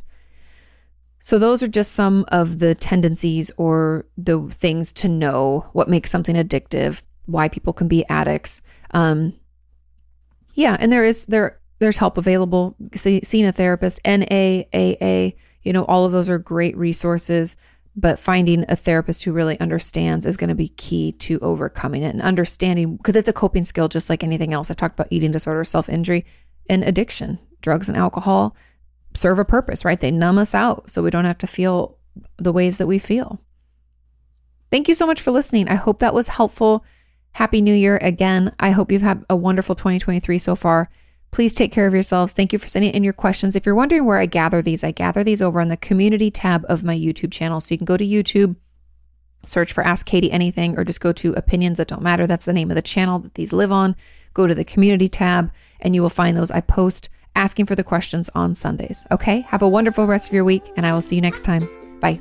So, those are just some of the tendencies or the things to know what makes something addictive, why people can be addicts. Um, yeah, and there is there there's help available. See, seeing a therapist, NAAA, you know, all of those are great resources. But finding a therapist who really understands is going to be key to overcoming it and understanding because it's a coping skill just like anything else. I've talked about eating disorder, self injury, and addiction. Drugs and alcohol serve a purpose, right? They numb us out so we don't have to feel the ways that we feel. Thank you so much for listening. I hope that was helpful. Happy New Year again. I hope you've had a wonderful 2023 so far. Please take care of yourselves. Thank you for sending in your questions. If you're wondering where I gather these, I gather these over on the community tab of my YouTube channel. So you can go to YouTube, search for Ask Kati Anything, or just go to Opinions That Don't Matter. That's the name of the channel that these live on. Go to the community tab and you will find those. I post asking for the questions on Sundays. Okay. Have a wonderful rest of your week, and I will see you next time. Bye.